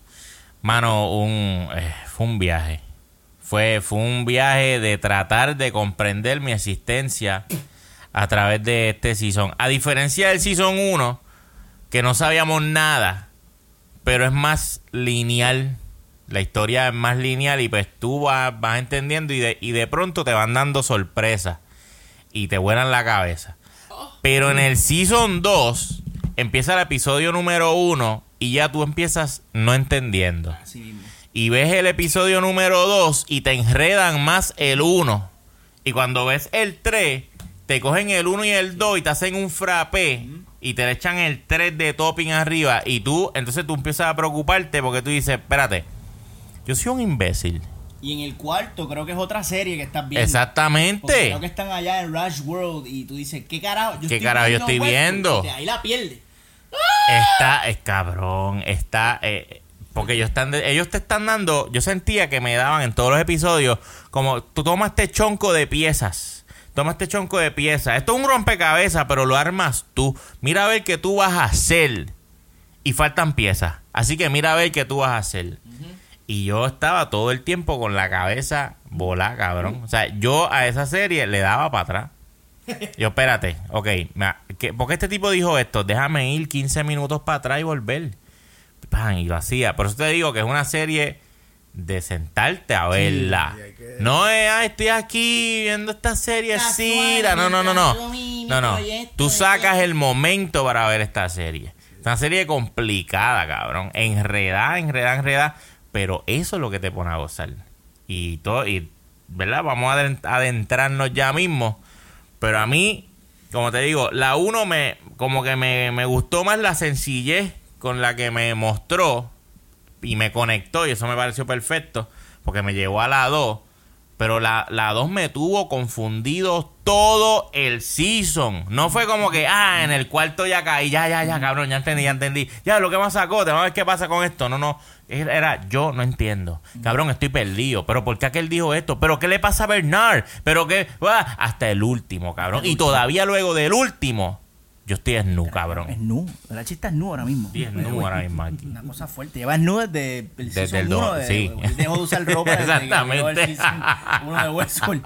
Mano, un, eh, fue un viaje. Fue, fue un viaje de tratar de comprender mi existencia a través de este season. A diferencia del season 1, que no sabíamos nada, pero es más lineal. La historia es más lineal y pues tú vas, vas entendiendo y de, y de pronto te van dando sorpresas y te vuelan la cabeza. Pero en el Season 2 empieza el episodio número 1 y ya tú empiezas no entendiendo. Así mismo. Y ves el episodio número 2 y te enredan más el 1. Y cuando ves el 3, te cogen el 1 y el 2 y te hacen un frappé y te le echan el 3 de topping arriba. Y tú, entonces tú empiezas a preocuparte porque tú dices, espérate, yo soy un imbécil. Y en el cuarto creo que es otra serie que estás viendo. Porque Exactamente. creo que están allá en Rush World y tú dices, ¿qué carajo? ¿Qué carajo yo estoy viendo? Ahí la pierde. Está, es cabrón, está... eh, porque ellos, están ellos te están dando... Yo sentía que me daban en todos los episodios como tú tomas este chonco de piezas. Toma este chonco de piezas. Esto es un rompecabezas, pero lo armas tú. Mira a ver qué tú vas a hacer. Y faltan piezas. Así que mira a ver qué tú vas a hacer. Y yo estaba todo el tiempo con la cabeza volada, cabrón. O sea, yo a esa serie le daba para atrás. Yo, espérate, ok. me- ¿qué- ¿Por qué este tipo dijo esto? Déjame ir 15 minutos para atrás y volver. Pan, y lo hacía. Por eso te digo que es una serie de sentarte a verla. que- No es, "Ay, estoy aquí viendo esta serie sí, No, no, no, no. No, no. Tú sacas el momento para ver esta serie. Es una serie complicada, cabrón. Enredada, enredada, enredada. Pero eso es lo que te pone a gozar. Y todo, y, ¿verdad? Vamos a adent- adentrarnos ya mismo. Pero a mí, como te digo, la 1 me, como que me, me gustó más la sencillez con la que me mostró y me conectó y eso me pareció perfecto porque me llevó a la 2. Pero la, la 2 me tuvo confundido todo el season. No fue como que, ah, en el cuarto ya caí, ya, ya, ya, cabrón, ya entendí, ya entendí. Ya, lo que más sacó, te vamos a ver qué pasa con esto. No, no, era, era, yo no entiendo. Cabrón, estoy perdido. Pero ¿por qué aquel dijo esto? ¿Pero qué le pasa a Bernard? ¿Pero qué? Ah, hasta el último, cabrón. Y todavía luego del último, yo estoy nu, Es cabrón. nu. La chista es nu ahora mismo. Estoy nu ahora mismo aquí. Una cosa fuerte. Llevas nu desde el Desde season el dos, uno de- sí. él Dejó de usar ropa Exactamente. uno de Westworld.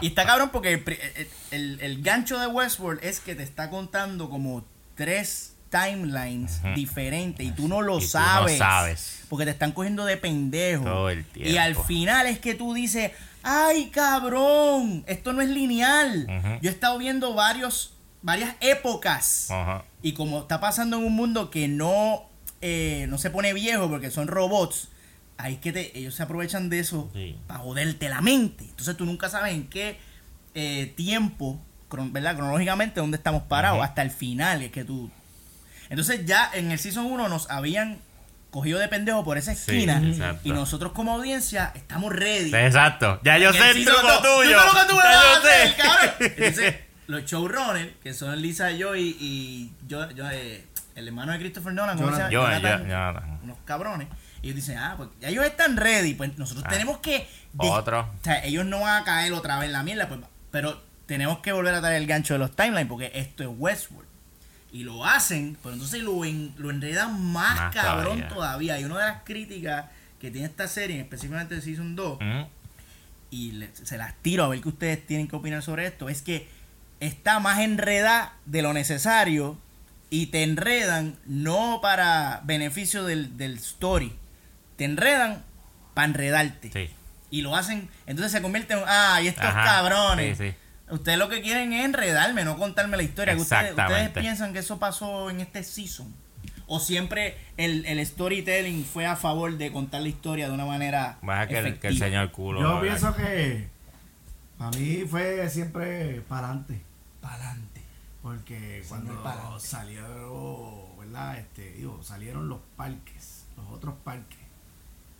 Y está cabrón porque el, el- el- gancho de Westworld es que te está contando como tres timelines diferentes y tú no lo Y tú no sabes. sabes. Porque te están cogiendo de pendejo. Todo el Y al tiempo. final es que tú dices, ay cabrón, esto no es lineal. Yo he estado viendo varios, varias épocas. Ajá. Y como está pasando en un mundo que no, eh, no se pone viejo porque son robots, ahí es que te- ellos se aprovechan de eso Sí. para joderte la mente. Entonces tú nunca sabes en qué eh, tiempo, cron- ¿verdad? Cronológicamente, dónde estamos parados. Hasta el final es que tú... Entonces ya en el Season 1 nos habían cogido de pendejo por esa Sí, esquina. exacto. y nosotros como audiencia estamos ready. Exacto. Ya yo sé el truco tuyo. Tú Ya yo sé. hacer. Entonces, los showrunners, que son Lisa y yo, yo eh, el hermano de Christopher Nolan, ¿cómo se llama? Yo, yo, Jonathan, Jonathan. unos cabrones. Y ellos dicen, ah, pues ya ellos están ready, pues nosotros Ah. tenemos que... Otro. O sea, ellos no van a caer otra vez en la mierda, pues, pero tenemos que volver a traer el gancho de los timelines porque esto es Westworld. Y lo hacen, pero entonces lo, en- lo enredan más, Más cabrón todavía. todavía. Y una de las críticas que tiene esta serie, específicamente de Season 2, Mm. y le- se las tiro a ver qué ustedes tienen que opinar sobre esto, es que está más enredada de lo necesario y te enredan no para beneficio del, del story, te enredan para enredarte. Sí. Y lo hacen, entonces se convierte en, ah, y estos Ajá. cabrones. Sí, sí. Ustedes lo que quieren es enredarme, no contarme la historia. Ustedes, piensan que eso pasó en este season? ¿O siempre el, el storytelling fue a favor de contar la historia de una manera Baja que el, que el señor culo. Yo pienso que para mí fue siempre para adelante. Pa'lante. Porque Señor cuando pa'lante. salió, ¿verdad? Este, digo, salieron los parques, los otros parques,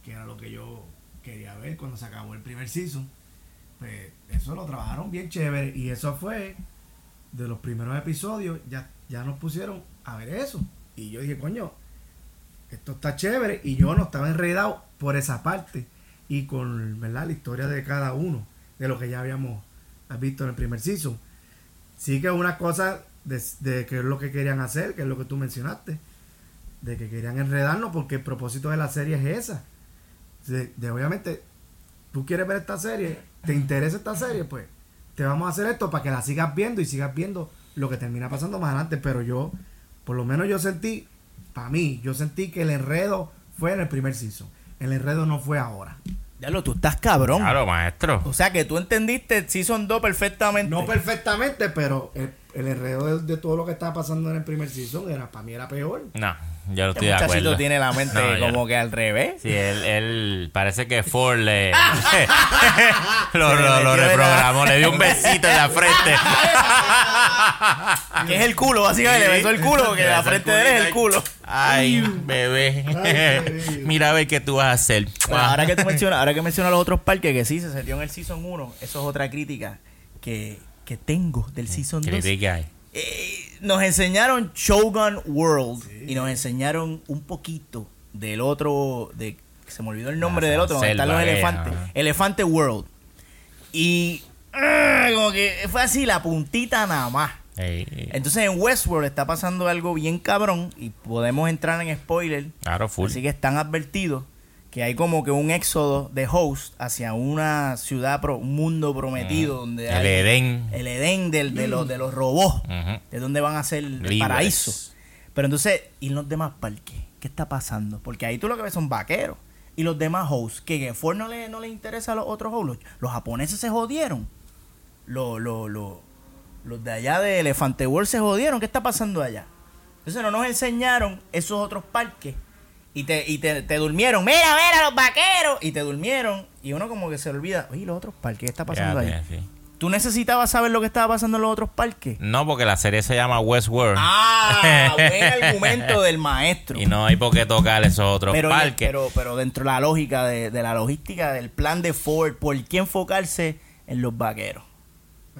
que era lo que yo quería ver cuando se acabó el primer season. Pues eso lo trabajaron bien chévere y eso fue de los primeros episodios, ya, ya nos pusieron a ver eso. Y yo dije, coño, esto está chévere y yo no estaba enredado por esa parte y con, ¿verdad? La historia de cada uno, de lo que ya habíamos visto en el primer season. Sí que una cosa de, de que es lo que querían hacer, que es lo que tú mencionaste, de que querían enredarnos porque el propósito de la serie es esa. De, de obviamente, tú quieres ver esta serie, te interesa esta serie, pues te vamos a hacer esto para que la sigas viendo y sigas viendo lo que termina pasando más adelante. Pero yo, por lo menos yo sentí, para mí, yo sentí que el enredo fue en el primer season. El enredo no fue ahora. Ya lo, tú estás cabrón. Claro, maestro. O sea que tú entendiste Season 2 perfectamente. No perfectamente, pero el, el enredo de, de todo lo que estaba pasando en el primer season era para mí era peor. No, yo no estoy de acuerdo. tiene la mente No, como no. que al revés. Sí, él, él parece que Ford le lo, reprogramó, le dio un besito en la frente. Que es el culo, básicamente. Le besó el culo porque la frente de él es el culo. Ay, bebé. Mira a ver qué tú vas a hacer. Bueno, ahora que tú mencionas, ahora que mencionas los otros parques que sí se salió en el Season 1, eso es otra crítica que, que tengo del Season 2. Critica ahí. Eh, nos enseñaron Shogun World y nos enseñaron un poquito del otro, de se me olvidó el nombre del otro, donde están los elefantes. ajá. Elefante World. Y ah, como que fue así la puntita nada más. Ey, Entonces en Westworld está pasando algo bien cabrón y podemos entrar en spoiler. claro, full. Así que están advertidos que hay como que un éxodo de host hacia una ciudad, pro- un mundo prometido donde El hay Edén. el Edén del- de, los, de los robots, de donde van a ser el Libres. paraíso. Pero entonces, ¿y los demás parques? ¿Qué está pasando? Porque ahí tú lo que ves son vaqueros. Y los demás hosts, que que Ford no le, no le interesa a los otros hosts. Los, los japoneses se jodieron. Los, los, los, los de allá de Elefante World se jodieron. ¿Qué está pasando allá? Entonces no nos enseñaron esos otros parques. Y te, y te, te durmieron. Mira, mira, los vaqueros. Y te durmieron. Y uno como que se olvida. Oye, los otros parques, ¿qué está pasando ahí? sí. ¿Tú necesitabas saber lo que estaba pasando en los otros parques? No, porque la serie se llama Westworld. Ah, buen argumento del maestro. Y no hay por qué tocar esos otros pero, parques. pero, pero dentro de la lógica de, de la logística del plan de Ford, ¿por qué enfocarse en los vaqueros?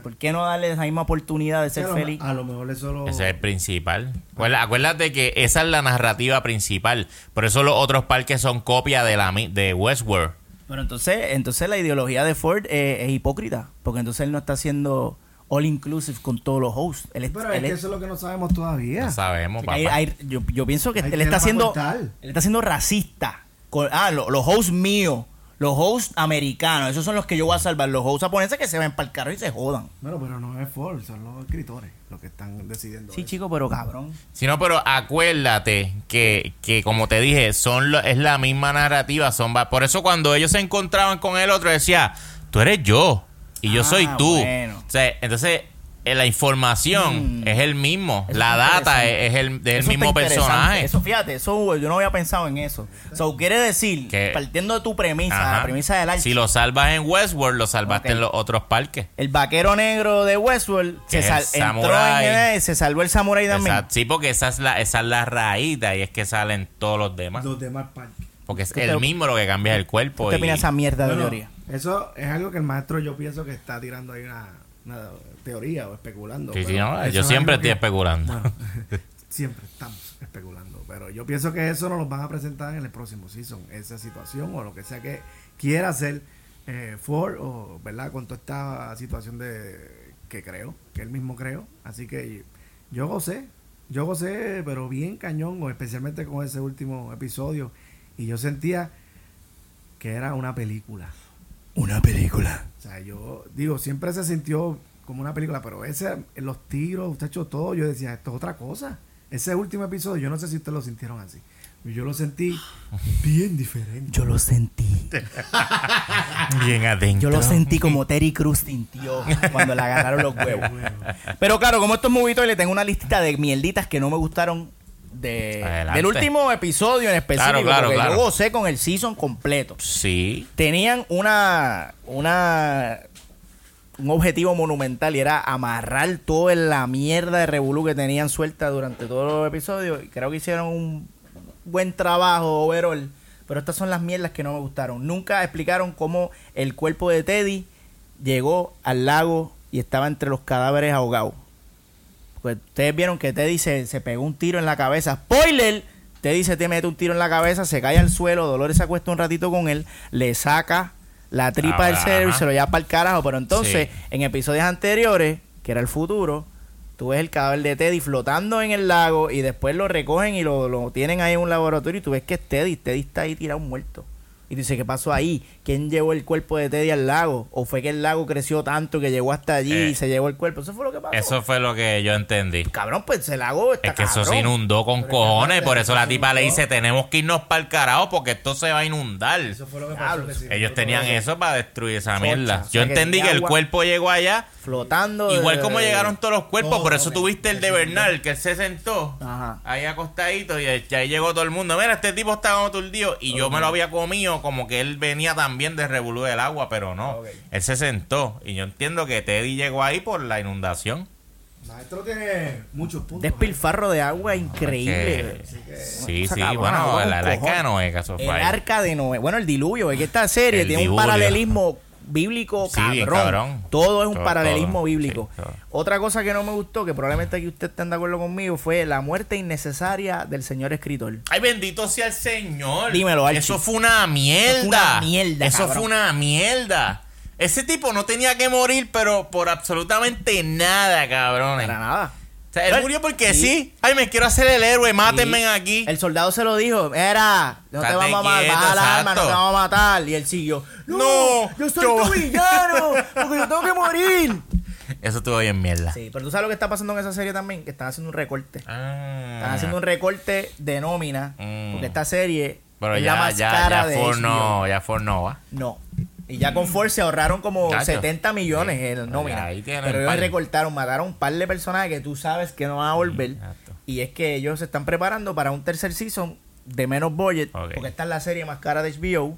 ¿Por qué no darle esa misma oportunidad de ser feliz? a lo mejor eso lo... Ese es el principal. Acuérdate, acuérdate que esa es la narrativa principal. Por eso los otros parques son copia de la de Westworld. Pero entonces, entonces la ideología de Ford eh, es hipócrita, porque entonces él no está haciendo all inclusive con todos los hosts. Él, es- Pero es que es- eso es lo que no sabemos todavía. No sabemos, papá. hay- yo, yo pienso que Hay él está siendo él está siendo racista. Con- ah, lo- los hosts míos, los hosts americanos, esos son los que yo voy a salvar. Los hosts japoneses que se ven para el carro y se jodan. Bueno, pero no es Ford, son los escritores los que están decidiendo. Sí, eso. chico, pero cabrón. Si no, pero acuérdate que, que como te dije, son lo- es la misma narrativa. son va- Por eso cuando ellos se encontraban con el otro, decía, tú eres yo y yo Ah, soy tú. bueno. O sea, entonces la información Mm. es el mismo. Eso la data es, es el del mismo personaje. Eso, fíjate, eso yo no había pensado en eso. So, quiere decir, Que- partiendo de tu premisa, Ajá. la premisa del archi, Si lo salvas en Westworld, lo salvaste en los otros parques. el vaquero negro de Westworld Que se sal- el entró en se salvó el samurai también. Exacto. Sí, porque esa es la, esa es la raíz de ahí es que salen todos los demás. Los demás parques. Porque es ¿Qué el te- mismo lo que cambia es el cuerpo. ¿Qué y- opinas de esa mierda de Bueno, teoría? Eso es algo que el maestro yo pienso que está tirando ahí una, una teoría o especulando. Sí, sí, pero no, eso yo siempre estoy que- especulando. Bueno, siempre estamos especulando. Pero yo pienso que eso nos lo van a presentar en el próximo season. Esa situación o lo que sea que quiera hacer eh, Ford o, ¿verdad? Con toda esta situación de que creo, que él mismo creo. Así que yo gocé. Yo gocé, pero bien cañón, especialmente con ese último episodio. Y yo sentía que era una película. Una película. O sea, yo digo, siempre se sintió como una película, pero ese, los tiros, muchachos, todo, yo decía, esto es otra cosa. Ese último episodio, yo no sé si ustedes lo sintieron así. Yo lo sentí bien diferente. Yo lo sentí. Bien adentro. Yo lo sentí como Terry Cruz sintió cuando le agarraron los huevos. Pero claro, como esto es movito, le tengo una listita de mierditas que no me gustaron de, Adelante. del último episodio en específico. Claro, claro, porque claro. yo gocé con el season completo. Sí. Tenían una, una un objetivo monumental y era amarrar toda la mierda de Revolú que tenían suelta durante todos los episodios. Y creo que hicieron un buen trabajo overall. Pero estas son las mierdas que no me gustaron. Nunca explicaron cómo el cuerpo de Teddy llegó al lago y estaba entre los cadáveres ahogados. Pues ustedes vieron que Teddy se, se pegó un tiro en la cabeza. ¡Spoiler! Teddy se te mete un tiro en la cabeza, se cae al suelo, Dolores se acuesta un ratito con él, le saca la tripa del Ajá. cerebro y se lo lleva para el carajo. Pero entonces, Sí. en episodios anteriores, que era el futuro, tú ves el cadáver de Teddy flotando en el lago y después lo recogen y lo, lo tienen ahí en un laboratorio y tú ves que es Teddy. Teddy está ahí tirado muerto. Y dice, ¿qué pasó ahí? ¿Quién llevó el cuerpo de Teddy al lago? ¿O fue que el lago creció tanto que llegó hasta allí Eh, y se llevó el cuerpo? Eso fue lo que pasó. Eso fue lo que yo entendí. Cabrón, pues el lago está Es que eso se inundó con Pero cojones. Por eso la tipa le dice: Tenemos que irnos para el carajo porque esto se va a inundar. Eso fue lo que pasó. Diablo. que sí, Ellos tenían todo eso para destruir esa mierda. o sea Yo que entendí que el agua. cuerpo llegó allá. Flotando. Igual de- como llegaron todos los cuerpos, Todo, por eso tuviste el de Bernal, que él se sentó Ajá. ahí acostadito y ahí llegó todo el mundo. Mira, este tipo está como turdido. Y yo me lo había comido como que él venía también de revolú del agua, pero no. Él se sentó. Y yo entiendo que Teddy llegó ahí por la inundación. Maestro tiene muchos puntos. Despilfarro de agua increíble. Que- Así que- Sí, sí, bueno, la, la arca de. Noé, El arca de Noé. Bueno, el diluvio, es que esta serie El tiene un paralelismo bíblico Sí, cabrón. cabrón. Todo es un Todo, paralelismo todo. bíblico. Sí. Otra cosa que no me gustó, que probablemente aquí ustedes estén de acuerdo conmigo, fue la muerte innecesaria del señor escritor. Ay, bendito sea el Señor. Dímelo, Archie. Eso fue una mierda. Eso fue una mierda, Eso cabrón. fue una mierda. Ese tipo no tenía que morir, pero por absolutamente nada, cabrones. Para nada. O sea, él murió porque sí. Ay, me quiero hacer el héroe, mátenme Sí. aquí. El soldado se lo dijo, era, no te Estate vamos a matar, quieto, baja la arma, no exacto. te vamos a matar. Y él siguió, no, No, yo soy yo- tu villano, porque yo tengo que morir. Eso estuvo bien mierda. Sí, pero tú sabes lo que está pasando en esa serie también, que están haciendo un recorte. Ah. Están haciendo un recorte de nómina, Mm. porque esta serie Pero es la ya, más ya, cara ya de Ford HBO. no, ya Ford no va. No. Y ya con Ford se ahorraron como Chacho. 70 millones Sí. en nómina. Ahí Pero ellos recortaron, mataron un par de personajes que tú sabes que no van a volver. exacto. Y es que ellos se están preparando para un tercer season de menos budget, porque esta es la serie más cara de HBO.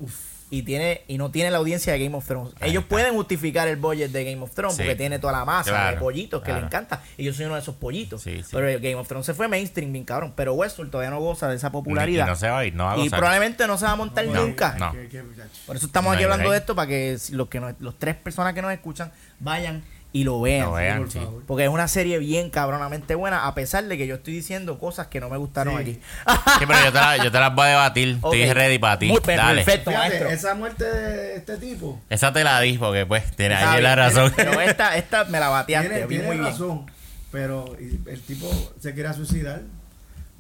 Y tiene y no tiene la audiencia de Game of Thrones. Ahí ellos está. pueden justificar el budget de Game of Thrones Sí. porque tiene toda la masa de pollitos que claro. le encanta. Y yo soy uno de esos pollitos. Sí, sí. Pero el Game of Thrones se fue mainstream, bien cabrón. Pero Westworld todavía no goza de esa popularidad. Y no se va a ir, no va a Y gozar. probablemente no se va a montar No, nunca. Por eso estamos No aquí hablando de esto para que los que nos- los tres personas que nos escuchan vayan y lo vean. Lo vean, por sí. favor. Porque es una serie bien cabronamente buena, a pesar de que yo estoy diciendo cosas que no me gustaron Sí. aquí. Sí, pero yo te, la- yo te las voy a debatir. Estoy ready para ti. Muy Dale. perfecto, Fíjate, maestro. esa muerte de este tipo Esa te la di porque pues tiene ahí la bien, razón. Pero esta, esta me la bateaste, tiene, vi tiene muy bien. razón, pero y- el tipo se quería suicidar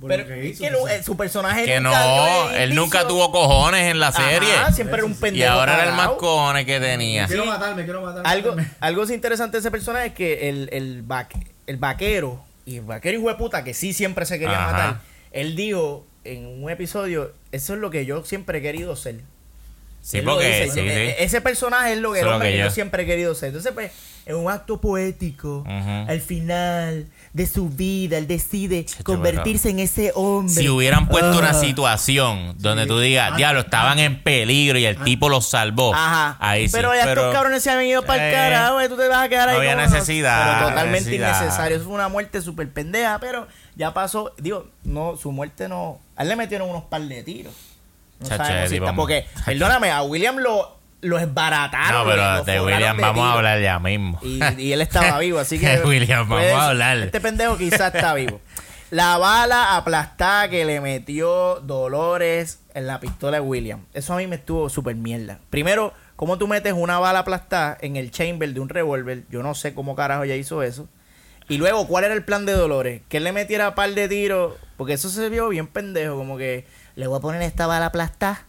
Pero que hizo. que lo- eh, su personaje Que nunca no, el él nunca tuvo cojones en la Ajá, serie. siempre era un Y Y pendejo. ahora era el más cojones que tenía. Me quiero matar, me quiero matar. Algo, algo interesante de ese personaje es que el, el, vaque- el vaquero, y el vaquero hijo de puta, que sí siempre se quería Ajá. matar, él dijo en un episodio, eso es lo que yo siempre he querido ser. Sí, Él porque dice, sí, sí. Ese personaje es lo que, es lo yo yo- siempre he querido ser. Entonces, pues, en un acto poético, Ujú. al final de su vida, él decide Chacho, convertirse en ese hombre. Si hubieran puesto una Ah. situación donde Sí. tú digas, Ah, diablo, estaban en peligro y el tipo los salvó. Ajá. Ahí sí. pero ya estos cabrones se han ido para el Eh, carajo, y tú te vas a quedar ahí. no había necesidad, Pero totalmente necesidad. innecesario. Eso fue una muerte súper pendeja, pero ya pasó. Digo, no, su muerte no. A él le metieron unos par de tiros. No Chacho, sabemos si tipo, está- porque, perdóname, a William lo, lo esbarataron. No, pero de William de vamos a hablar ya mismo. Y, y él estaba vivo, así que. William, vamos a hablar. Este pendejo quizás está vivo. La bala aplastada que le metió Dolores en la pistola de William. Eso a mí me estuvo súper mierda. Primero, ¿cómo tú metes una bala aplastada en el chamber de un revólver? Yo no sé cómo carajo ella hizo eso. Y luego, ¿cuál era el plan de Dolores? Que él le metiera un par de tiros. Porque eso se vio bien pendejo. Como que le voy a poner esta bala aplastada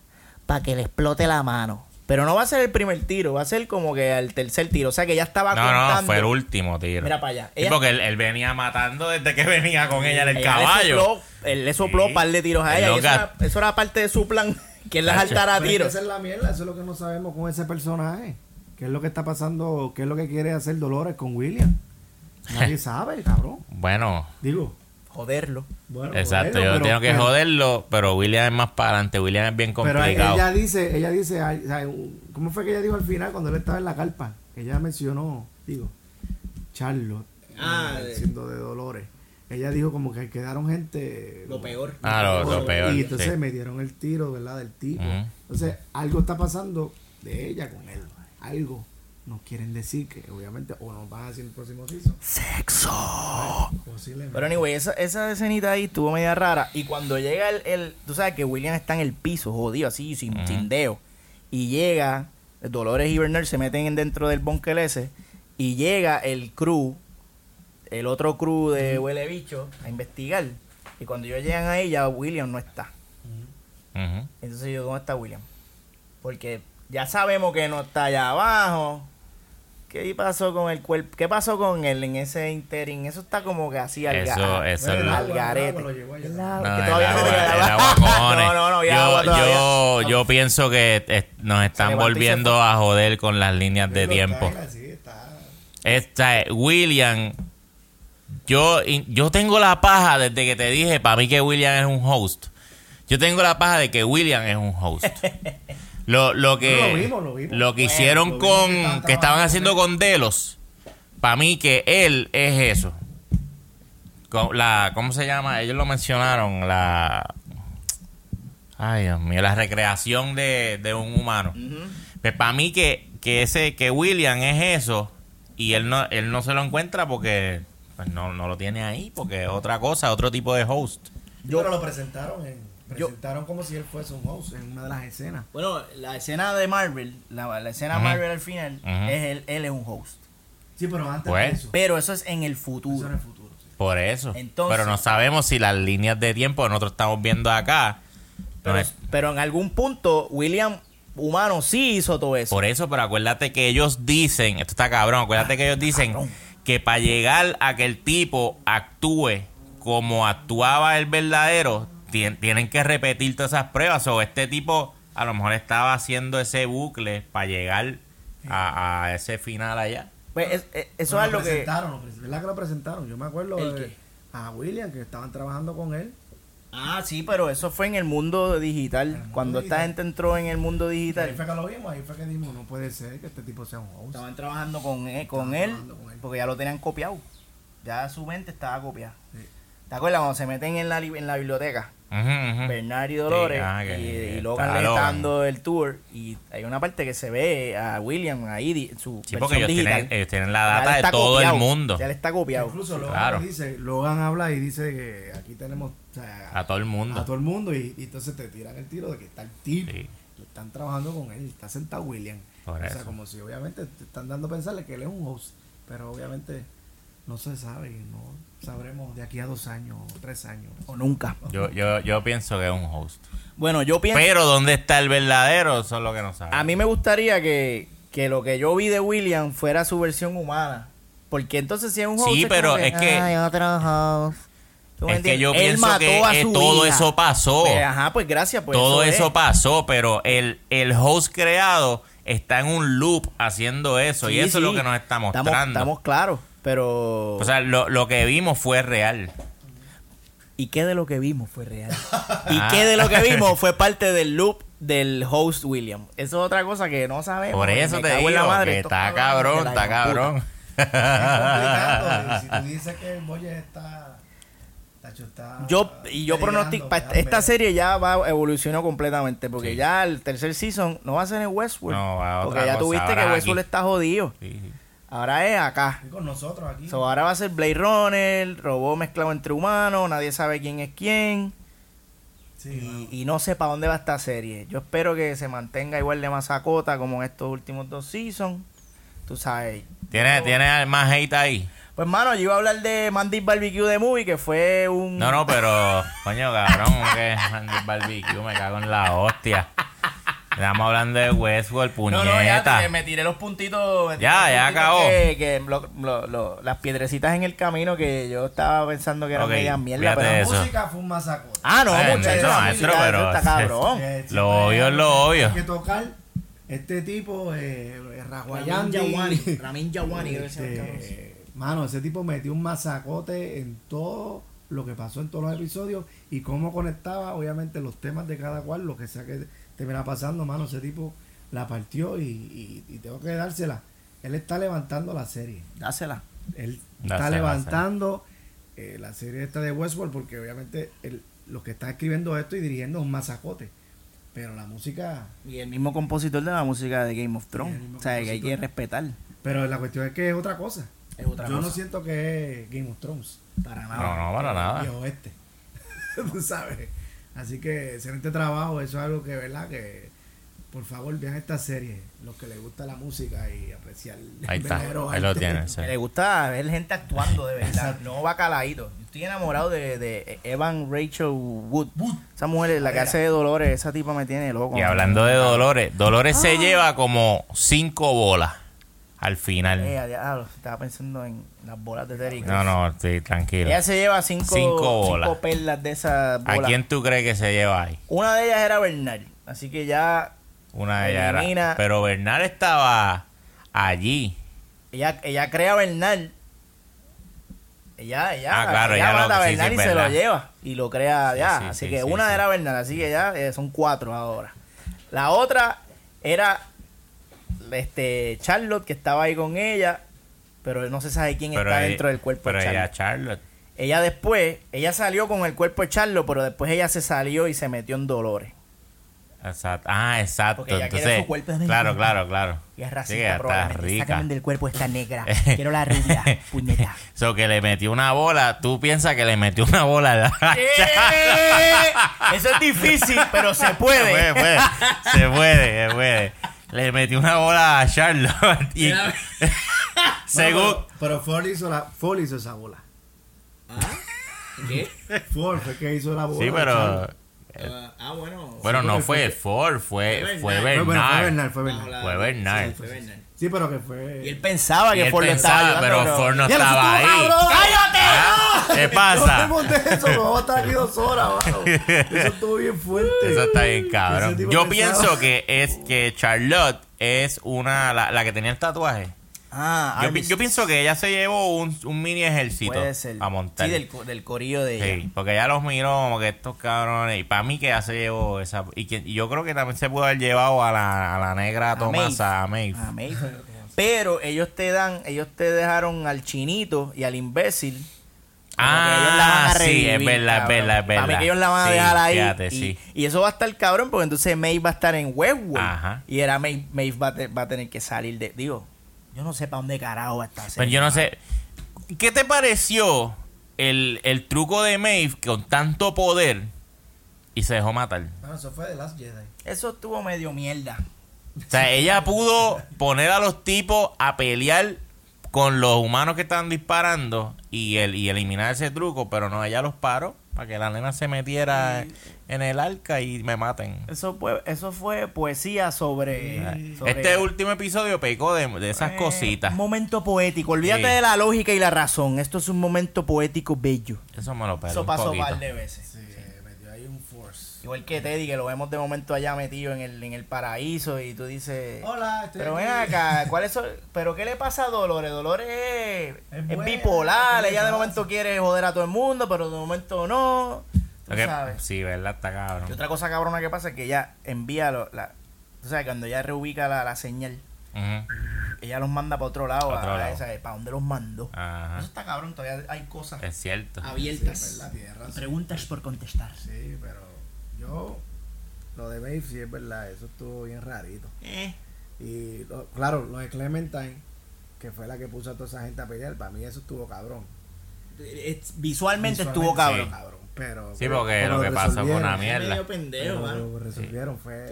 para que le explote la mano. Pero no va a ser el primer tiro, va a ser como que el tercer tiro. O sea que ya estaba No, contando. no, fue el último tiro. Mira para allá. Sí, Ella- porque él, él venía matando desde que venía con ella en el ella le caballo. sopló- él le sopló Sí. un par de tiros a ella. y eso, era, eso era parte de su plan, que él las saltara a tiros. esa es la mierda, eso es lo que no sabemos con ese personaje. ¿Qué es lo que está pasando? ¿Qué es lo que quiere hacer Dolores con William? Nadie sabe, cabrón. Bueno, Digo, Joderlo. bueno. exacto. joderlo, Yo pero- tengo que pero- joderlo, pero William es más para adelante. William es bien Pero complicado. ella dice, ella dice, ¿cómo fue que ella dijo al final cuando él estaba en la carpa? Ella mencionó, digo, Charlotte, Ah, eh, de- siendo de Dolores. Ella dijo como que quedaron gente... Lo peor. Ah, lo, lo peor. Y entonces sí. me dieron el tiro, ¿verdad? Del tipo. Ujú. Entonces, algo está pasando de ella con él. Algo. Nos quieren decir que, obviamente, o nos van a decir el próximo season. Sexo. Posiblemente. Pero anyway, esa, esa escenita ahí estuvo media rara. Y cuando llega el, el- Tú sabes que William está en el piso, jodido, así, sin, sin dedo. Y llega Dolores y Bernard se meten en dentro del bunker ese y llega el crew, el otro crew de Huele Bicho, a investigar. Y cuando ellos llegan ahí, ya William no está. Entonces yo, ¿dónde está William? Porque ya sabemos que no está allá abajo. ¿Qué pasó con el cuerpo? ¿Qué pasó con él en ese interín? Eso está como que así al Eso, ga- eso El es agua, lo- al el garete. agua lo llevó allá. El agua, No, que el todavía no. No, no, no, ya yo, agua todavía. yo, yo pienso que eh, nos están volviendo a joder con las líneas de tiempo. está. Esta es William. Yo, yo tengo la paja desde que te dije para mí que William es un host. Yo tengo la paja de que William es un host. Lo, lo que lo vimos, lo vimos. lo que Bueno, hicieron con que estaban que estaban trabajando haciendo con Delos, para mí que él es eso. Con la ¿cómo se llama? Ellos lo mencionaron, la Ay, Dios mío, la recreación de, de un humano. Ujú. Pues para mí que, que ese que William es eso y él no él no se lo encuentra porque pues no, no lo tiene ahí porque es otra cosa, otro tipo de host. Yo- pero lo presentaron en, Yo- presentaron como si él fuese un host en una de las escenas. Bueno, la escena de Marvel, la, la escena Ujú. Marvel al final, es él, él es un host. Sí, pero antes Pues, de eso. Pero eso es en el Eso futuro. en el futuro. sí. Por eso. Entonces- Pero no sabemos si las líneas de tiempo que nosotros estamos viendo acá. no Pero, es- pero en algún punto, William humano sí hizo todo eso. por eso, pero acuérdate que ellos dicen, esto está cabrón, acuérdate que ellos dicen Cabrón. que para llegar a que el tipo actúe como actuaba el verdadero, tien- tienen que repetir todas esas pruebas. O este tipo a lo mejor estaba haciendo ese bucle para llegar a, a ese final allá. Pues es- es- eso es lo lo que... presentaron, lo pre- ¿verdad que lo presentaron? Yo me acuerdo ¿El de- a William que estaban trabajando con él. Ah, sí, pero eso fue en el mundo digital. el mundo Cuando esta gente entró en el mundo Ahí digital, fue que lo vimos, ahí fue que dijimos, no puede ser que este tipo sea un host. estaban trabajando con él, con él trabajando con él. porque ya lo tenían copiado. Ya su mente estaba copiada. Sí. ¿Te acuerdas cuando se meten en la, en la biblioteca? Bernard y Dolores Sí, ah, y, que- y Logan está le está Logan. dando el tour y hay una parte que se ve a William ahí su Sí, versión porque ellos digital. tienen, ellos tienen la data de todo copiado, el mundo. Ya le está copiado. Incluso Logan Claro. dice, Logan habla y dice que aquí tenemos o sea, A todo el mundo. a todo el mundo y, y entonces te tiran el tiro de que está el tipo. Sí. Están trabajando con él, está sentado William. Por o sea, eso. como si obviamente te están dando a pensarle que él es un host, pero obviamente no se sabe y no sabremos de aquí a dos años o tres años. O nunca. Yo, yo, yo pienso que es un host. Bueno, yo pienso... Pero ¿dónde está el verdadero? Eso es lo que no sabemos. A mí me gustaría que, que lo que yo vi de William fuera su versión humana. Porque entonces si es un host... Sí, pero es que- Ay, otro host. ¿Tú me Es que yo Él pienso que a eh, su todo hija. eso pasó. Pues, ajá, pues gracias. Pues todo eso, eso es. pasó, pero el, el host creado está en un loop haciendo eso. y Sí, eso es lo que nos está Estamos- mostrando. Estamos, claros, pero... O sea, lo, lo que vimos fue real. ¿Y qué de lo que vimos fue real? ¿Y Ah. qué de lo que vimos fue parte del loop del host William? Eso es otra cosa que no sabemos. Por eso te digo la madre, que está cabrón, está cabrón. Es si tú dices que el está, está Yo, y yo pronostico, esta serie ya va evolucionó completamente, porque Sí. ya el tercer season no va a ser en Westworld. No, va a porque otra ya cosa, tuviste que Westworld aquí. está jodido. Sí, sí. Ahora es acá. Y con nosotros aquí. So, ahora va a ser Blade Runner, robot mezclado entre humanos, nadie sabe quién es quién. Sí. Y, y no sé para dónde va esta serie. Yo espero que se mantenga igual de masacota como en estos últimos dos seasons. Tú sabes. ¿Tiene, ¿Tiene más hate ahí? Pues, mano, yo iba a hablar de Mandy Barbecue de Movie, que fue un. No, no, pero, coño, cabrón, que Andy Barbecue, me cago en la hostia. Estamos hablando de Westworld, No, puñeta. no, ya te- me tiré los puntitos. me tiré Ya, los ya puntitos acabó. Que, que lo- lo- lo- las piedrecitas en el camino que yo estaba pensando que eran Ok, media mierda. Pero, La música fue un masacote. ah, no, Bueno, muchachos. eso, la maestro, música, pero- eso está cabrón. Eh, Lo siempre obvio es lo hay obvio. que tocar este tipo, eh, Ramin Raguayandi. Yawani. Ramin Yawani. Este, mano, ese tipo metió un masacote en todo lo que pasó en todos los episodios y cómo conectaba, obviamente, los temas de cada cual, lo que sea que termina pasando, mano, ese tipo la partió y, y- y tengo que dársela. Él está levantando la serie. Dásela. Él Dásela, está levantando eh, la serie esta de Westworld porque obviamente él, los que están escribiendo esto y dirigiendo es un masacote. Pero la música... Y el mismo compositor de la música de Game of el Thrones. o sea, que hay que respetar. Pero la cuestión es que es otra cosa. Es otra Yo no siento que es Game of Thrones. Para No, nada. no, para nada. y oeste. Tú sabes. Así que excelente trabajo, eso es algo que, ¿verdad? Que por favor, vean esta serie. Los que les gusta la música y apreciar el Ahí está, verdadero ahí lo tienes. sí. Le gusta ver gente actuando de verdad, no bacalaíto. Yo estoy enamorado de, de Evan Rachel Wood. Esa mujer, la que hace de Dolores, esa tipa me tiene loco. Y hablando de Dolores, Dolores Ah. se lleva como cinco bolas al final. Eh, a diablo, estaba pensando en las bolas de Terry No, no, sí, tranquilo. Ella se lleva cinco, Cinco cinco, bolas. perlas de esas ¿A bolas. quién tú crees que se lleva ahí? Una de ellas era Bernal. Así que ya Una de ellas Elimina- era. Pero Bernal estaba allí. ella, ella crea a Bernal. Ella, ella, Ah, claro, ella ya lo- mata a sí, sí, Bernal y se lo lleva. Y lo crea Sí, ya. sí, así sí, que una era Bernal, así que ya eh, son cuatro ahora. La otra era este Charlotte, que estaba ahí con ella. Pero no se sabe quién Pero está ella- dentro del cuerpo Pero de ella, Charlotte. Charlotte. Ella después, ella salió con el cuerpo de Charlotte, pero después ella se salió y se metió en Dolores. Exacto. Ah, exacto. Porque ella Entonces, su cuerpo de claro, claro, claro. Y es Sí, racista, que ella está rica. Del cuerpo esta negra. Quiero la rubia. Puñeta. So que le metió una bola. Tú piensas que le metió una bola a la ¡Eh! Eso es difícil, pero se Se puede. puede, puede. Se puede, se puede. Le metió una bola a Charlotte. Y, según. Bueno, pero, pero Ford hizo, la, Ford hizo esa bola. ¿Qué? Ford fue que hizo la bola. Sí, pero. ah, bueno. Bueno, no porque fue fue- Ford, fue, fue Fue, bueno, fue Bernard. Fue Bernal. Fue Bernard. Sí, pero que fue. Y él pensaba Y que él Ford lo estaba pensaba, ayudando, pero Ford no ¡Ya lo estaba ahí. cabrón! Ah, ¿Qué No pasa? hablemos de eso, me vamos a estar aquí dos horas, mano. Eso estuvo bien fuerte. Eso está bien cabrón. Yo pensaba- pienso que es que Charlotte es una la, la que tenía el tatuaje. Ah, Yo, pi- Armis- yo pienso que ella se llevó un, un mini ejército puede ser. a montar. Sí, del, del corillo de ella. Sí, porque ella los miró como que estos cabrones. Y para mí que ella se llevó esa. Y, que, y yo creo que también se pudo haber llevado a la, a la negra Tomasa, a Maeve. Ah, Maeve. Pero ellos te dan, ellos te dejaron al chinito y al imbécil. como que Ah, a sí, es verdad, es verdad, es Para mí verdad. que ellos la van a Sí, dejar ahí. fíjate, y, sí. y eso va a estar cabrón porque entonces Maeve va a estar en Westworld. Ajá. Y era Maeve, Maeve va, a te- va a tener que salir de... Digo, yo no sé para dónde carajo va a estar. Pero yo no sé. ¿Qué te pareció el, el truco de Maeve con tanto poder y se dejó matar? No, eso fue de Last Jedi. Eso estuvo medio mierda. O sea, ella pudo poner a los tipos a pelear con los humanos que estaban disparando y, el, y eliminar ese truco, pero no, ella los paró para que la nena se metiera en el arca y me maten. Eso fue, eso fue poesía sobre... sobre- Este último episodio pecó de, de esas Eh, cositas. Un momento poético. Olvídate Sí. de la lógica y la razón. Esto es un momento poético bello. Eso me lo perdí Eso pasó un par de veces. Sí, metió ahí un force. Igual que Teddy, que lo vemos de momento allá metido en el, en el paraíso y tú dices... Hola, estoy Pero ven acá, ¿cuál es? ¿Pero qué le pasa a Dolores? Dolores es, Es es buena, bipolar, ¿qué le ella de momento quiere joder a todo el mundo, pero de momento no. Tú que- sabes. sí, ¿verdad? Está Y cabrón. otra cosa cabrona que pasa es que ella envía lo- la... Tú sabes, cuando ella reubica la, la señal, ella los manda para otro lado, Pa' otro a, lado. ¿sabes? ¿Para dónde los mandó? Ajá. Eso está cabrón, todavía hay cosas Es cierto. abiertas. Sí, verdad. Preguntas por contestar. Sí, pero yo. Lo de Maeve sí es verdad, eso estuvo bien rarito. Eh, Y lo- claro, lo de Clementine, que fue la que puso a toda esa gente a pelear, para mí eso estuvo cabrón. visualmente, Visualmente estuvo cabrón. Sí. cabrón. Pero, Sí, pero porque lo que pasó fue una mierda. medio pendejo, pero. Lo que resolvieron fue.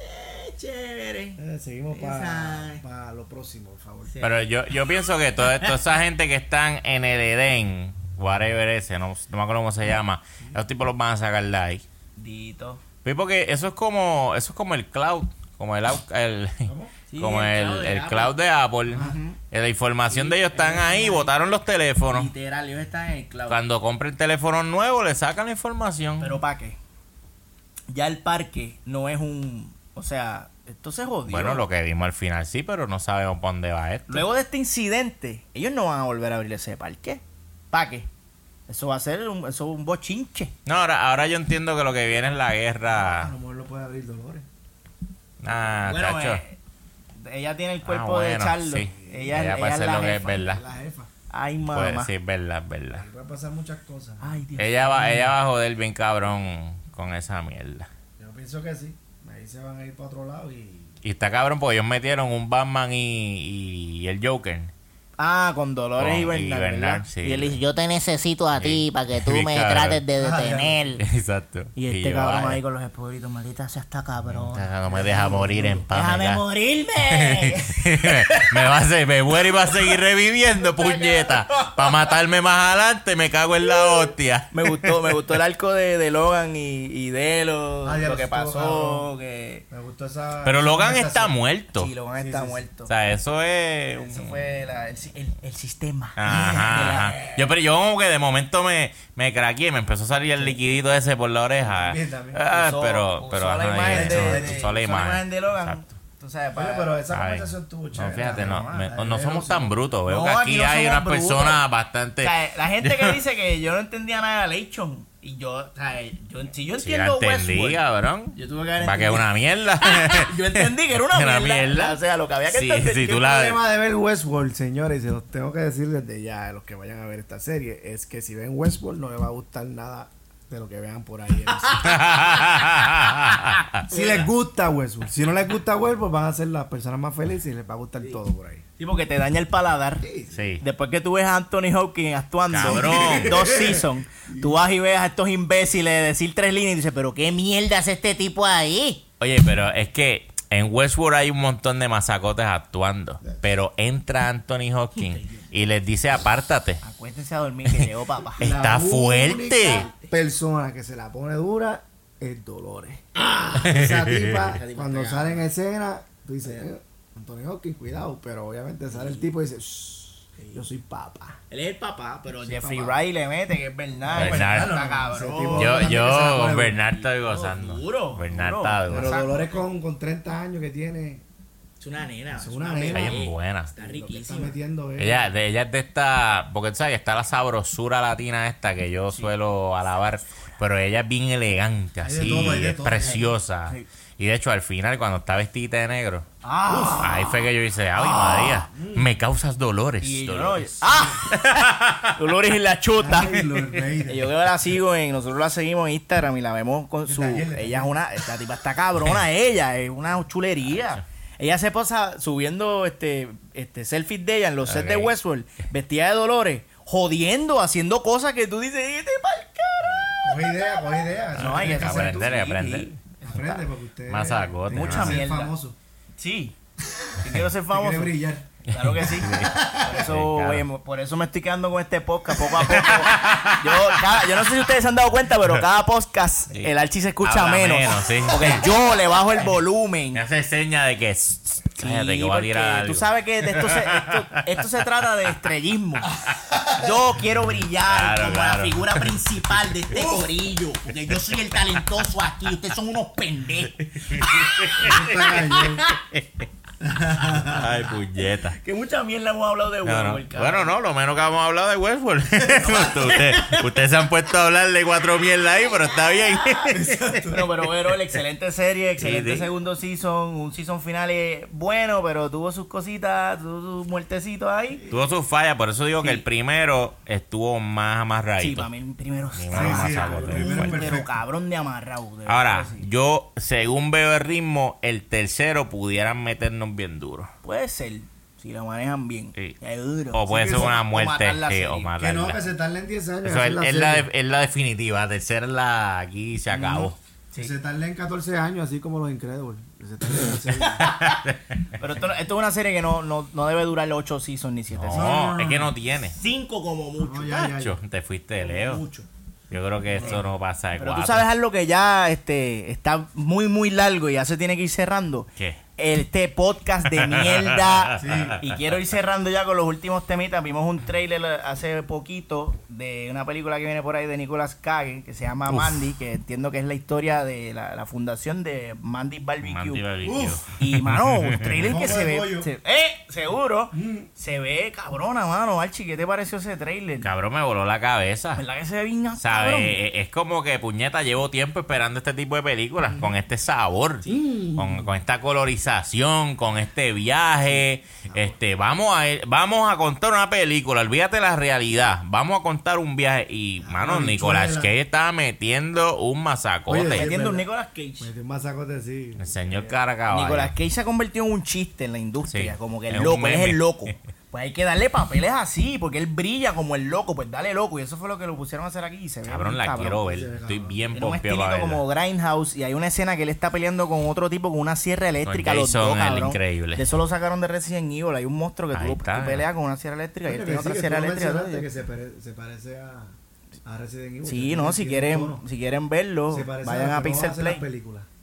Eh, chévere. Eh, seguimos para lo próximo, por favor. Sí. Pero yo, yo pienso que toda, toda esa gente que están en el Edén, whatever ese, no, no me acuerdo cómo se llama, esos tipos los van a sacar de ahí. Dito. Sí, porque eso es como, eso es como el cloud, como el, el- Sí, como el el, cloud de el Apple. cloud de Apple. Eh, La información de ellos están ahí, botaron los teléfonos. Literal, ellos están en el cloud. Cuando compren teléfono nuevo, le sacan la información. Pero ¿para qué? Ya el parque no es un... O sea, esto se jodió. bueno, lo que vimos al final sí, pero no sabemos para dónde va esto. Luego de este incidente, ellos no van a volver a abrir ese parque. ¿Para qué? Eso va a ser un, eso es un bochinche. No, ahora, ahora yo entiendo que lo que viene es la A guerra. lo mejor lo puede abrir Dolores. Ah, bueno, chacho. eh, ella tiene el cuerpo Ah, de bueno, Charlo. sí. Ella, Ella ella puede es ser lo que es jefa. verdad. La jefa. Ay, Pues, mamá. sí, es verdad, es verdad. Puede pasar muchas cosas. Ay, Dios. Ella va, ella va a joder bien cabrón con esa mierda. Yo pienso que sí. Ahí se van a ir para otro lado y. Y está cabrón porque ellos metieron un Batman y, y el Joker. Ah, con Dolores Con- y y Bernard. Sí. Y él dice, Yo te necesito a ti para que tú me cabrón. trates de Ah, detener. Exacto. y este cabrón ahí con los espolitos, maldita sea esta cabrón. No me deja morir en paz. me Déjame morirme. me va a hacer, me muero y va a seguir reviviendo, puñeta. Para matarme más adelante, me cago en la hostia. Me gustó, me gustó el arco de, de Logan y, y Delo, Ah, ya lo que pasó, que Me gustó esa. Pero Logan está muerto. sí, Logan Sí, está sí, sí. muerto. O sea, eso es. Eso fue la- el, el, el sistema. Ajá, ajá. Yo, pero yo como que de momento me, me craqueé, me empezó a salir el liquidito ese por la oreja. También, también. Ah, Usó- pero, usó pero la ajá, imagen y de, eso, de- usó la imagen. de Logan. Exacto. Tú sabes, Oye, para- pero esa Ay. conversación estuvo No, fíjate, no, me- no somos tan brutos. Veo No, que aquí aquí no hay unas personas O bastante. sea, la gente que dice que yo no entendía nada de Leighton y yo, o sea, yo, si yo entiendo entendí, Westworld, cabrón. yo tuve que haber Para que una mierda. yo entendí que era una, mierda, O sea, lo que había que Sí, entender. sí, tú el la- problema de ver Westworld, señores, y se los tengo que decir desde ya a los que vayan a ver esta serie, es que si ven Westworld no les va a gustar nada de lo que vean por ahí. si les gusta Westworld, si no les gusta Westworld, van a ser las personas más felices y les va a gustar todo por ahí. Sí, porque te daña el paladar. Sí. Después que tú ves a Anthony Hopkins actuando Cabrón. dos seasons, tú vas y ves a estos imbéciles decir tres líneas y dices, pero qué mierda hace este tipo ahí. Oye, pero es que en Westworld hay un montón de masacotes actuando. Pero entra Anthony Hopkins y les dice apártate. Acuéstense a dormir que llegó papá. Está La fuerte. única persona que se la pone dura es Dolores. Esa tipa, cuando sale en escena, tú dices, eh, Anthony Hopkins, cuidado, pero obviamente sale el tipo y dice, "Shh, yo soy papa. Él es el papá, pero Jeffrey papá. Wright le mete, que es Bernard. Bernard. está Ese cabrón. tipo- Yo, yo, Bernard estoy gozando. duro, Bernard está Pero duro. Dolores con, con 30 años que tiene, Es una nena. Es una nena. Ella es buena. Está riquísima. metiendo. Ella, de, ella es de esta, porque tú sabes, está la sabrosura latina esta que yo suelo alabar, pero ella es bien elegante, así, todo, es todo. preciosa. Sí. Y de hecho, al final, cuando está vestida de negro, Ah, ahí fue que yo hice, ay María, me causas dolores. y yo no. dolores". ¡Ah! Dolores y la chuta. Ay. Y yo que la sigo en, nosotros la seguimos en Instagram y la vemos con su, ella es una, esta tipa está cabrona, ella es una chulería. Ella se pasa subiendo este, este selfies de ella en los sets de. Westworld, vestida de Dolores, jodiendo, haciendo cosas que tú dices, "Este pa'l carajo". Coge idea, coge idea. No, hay que aprender, hay que aprender. Aprende porque usted... Mucha va a ser mierda. famoso. Sí. Yo quiero ser Quiere famoso. brillar. Claro que sí. Por eso, Sí, claro. oye, por eso me estoy quedando con este podcast poco a poco. Yo, cada- yo no sé si ustedes se han dado cuenta, pero cada podcast Sí. el archi se escucha Habla menos. Porque yo le bajo el volumen. Me hace seña de que, "Shh, cállate que voy a tirar algo". Tú sabes que de esto, se, esto, esto se trata de estrellismo. Yo quiero brillar Claro, como claro. la figura principal de este corillo. Porque yo soy el talentoso aquí. Ustedes son unos pendejos. Ay, puñeta. Que mucha mierda hemos hablado de No, no. Westworld. Bueno, no, lo menos que hemos hablado de Westworld. Usted- ustedes se han puesto a hablar de cuatro mierdas ahí, pero está bien. No, pero pero excelente serie, excelente Sí, sí. segundo season, un season final bueno, pero tuvo sus cositas, tuvo sus muertecitos ahí. Tuvo sus fallas, por eso digo que Sí. el primero estuvo más Sí, amarradito. para mí el primero Sí, sí, pero cabrón de amarrado. Ahora, sí. yo, según veo el ritmo, el tercero pudieran meternos bien duro. Puede ser, si lo manejan bien. Sí. Seguro. O puede ser una o muerte. la sí, o Que no, que se tarden 10 años. en Eso es, la es la, de- es la definitiva. La tercera es la aquí se acabó. Que se tarden 14 años, así como los Incredibles. Se Pero esto, esto es una serie que no, no, no debe durar 8 seasons ni 7 No, seasons. es que no tiene. 5 como mucho. No, ya, ya, ya. Te fuiste de leo. Mucho. Yo creo que esto no pasa de Pero tú cuatro. sabes algo que ya este, está muy, muy largo y ya se tiene que ir cerrando. ¿Qué? Este podcast de mierda. Y quiero ir cerrando ya con los últimos temitas. Vimos un trailer hace poquito de una película que viene por ahí de Nicolas Cage que se llama Uf. Mandy, que entiendo que es la historia de la, la fundación de Mandy Barbecue. Mandy Barbecue. Y mano, un trailer que se ve. se- ¡Eh! Seguro. Se ve cabrona, mano. Archie, ¿qué te pareció ese trailer? Cabrón, me voló la cabeza. ¿Verdad que se ve bien ¿Sabes? cabrón? Es es como que, puñeta, llevo tiempo esperando este tipo de películas con este sabor, con, con esta colorización, con este viaje. Este, vamos a vamos a contar una película, olvídate la realidad. Vamos a contar un viaje. Y, mano, Ay, Nicolás. Cage estaba metiendo un masacote. Oye, sí. Metiendo un. Nicolas Cage. Metió un masacote así. El señor Caracaballo. Nicolas Cage se ha convertido en un chiste en la industria, Sí, como que el loco, es el loco. Pues hay que darle papeles así, porque él brilla como el loco, pues dale loco. Y eso fue lo que lo pusieron a hacer aquí y se ve Cabrón, la quiero ver. Estoy cabrón. bien estilito para verla. como Grindhouse y hay una escena que él está peleando con otro tipo con una sierra eléctrica. los Jason, dos, el cabrón. increíble. De eso lo sacaron de Resident Evil. Hay un monstruo que tú, tú peleas con una sierra eléctrica y él tiene que sí, otra sierra eléctrica. que se, pare- se parece a, a Resident Evil. Sí, no, si quieren, si quieren verlo, vayan a Pixel Play.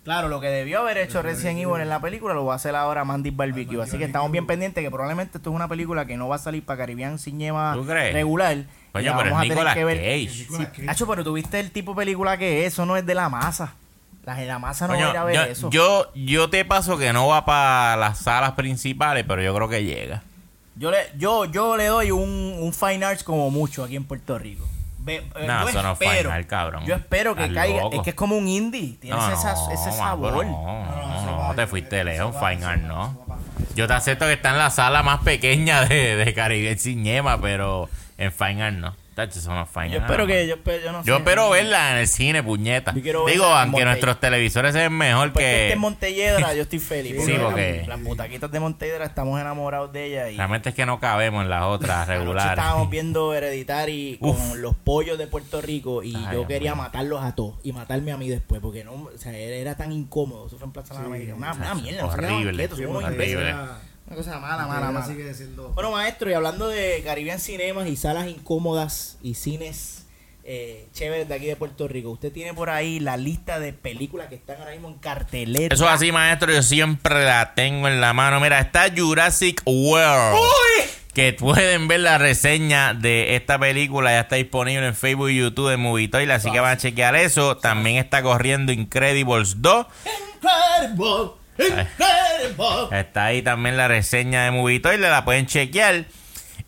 Claro, lo que debió haber hecho Resident Evil en la película lo va a hacer ahora Mandy Barbecue. Así que estamos bien pendientes que probablemente esto es una película que no va a salir para Caribbean Cinema ¿Tú crees? regular. Coño, la pero es vamos a tener que ver. Cage. Nacho, pero tuviste el tipo de película que es, eso no es de la masa. La de la masa no va a ir a Coño, ver yo, eso. yo, yo te paso que no va para las salas principales, pero yo creo que llega. Yo le, yo, yo le doy un, un Fine Arts como mucho aquí en Puerto Rico. Eh, No, yo eso no es Fine espero- Art, cabrón. Yo espero que Estás caiga. loco. Es que es como un indie. Tienes No, esa- no, ese sabor. pero No, no, no, te fuiste lejos, Fine Art, no. Yo te acepto que está en la sala más pequeña de, de Caribe Cinema, pero en Fine Art no. Tacho, eso no Fine Yo Art. espero que. Yo, espero- yo no Yo sé. espero verla en el cine, puñeta. Digo, verla aunque nuestros televisores se ven mejor Porque este que... en Montelledra yo estoy feliz. Sí, porque porque- Las, butaquitas de Montelledra estamos enamorados de ella. Y Realmente es que no cabemos en las otras regulares. estábamos viendo Hereditary con Uf. los pollos de Puerto Rico y Ay, yo quería matarlos a todos y matarme a mí después porque no, o sea, era, tan incómodo. Eso fue en Plaza de la América. Una, una mierda. horrible, horrible. Una cosa mala, la mala, mala. sigue siendo- Bueno, maestro, y hablando de Caribbean Cinemas y salas incómodas y cines eh, chéveres de aquí de Puerto Rico, usted tiene por ahí la lista de películas que están ahora mismo en cartelera. Eso es así, maestro. Yo siempre la tengo en la mano. Mira, está Jurassic World. Que pueden ver la reseña de esta película. Ya está disponible en Facebook y YouTube de Movitoil. Así que van a chequear eso. También está corriendo Incredibles 2. Incredible, incredible. Está ahí también la reseña de Movitoil. La pueden chequear.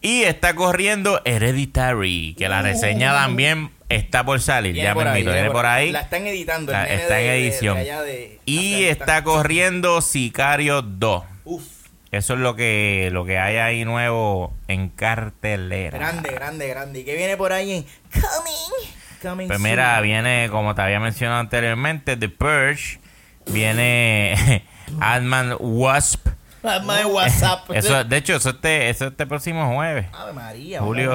Y está corriendo Hereditary. Que la reseña también está por salir. Ya me invito. viene por ahí. La están editando. el Está- en edición. de allá de Y está corriendo Sicario 2. Uf, Eso es lo que, lo que hay ahí nuevo en cartelera. grande, grande, grande. ¿Y qué viene por ahí en Coming? Coming Pues soon. mira, viene, como te había mencionado anteriormente, The Purge. Viene Ant-Man Wasp. Ah, WhatsApp. Eso, de hecho, eso este, eso este próximo jueves. Ave María. Julio.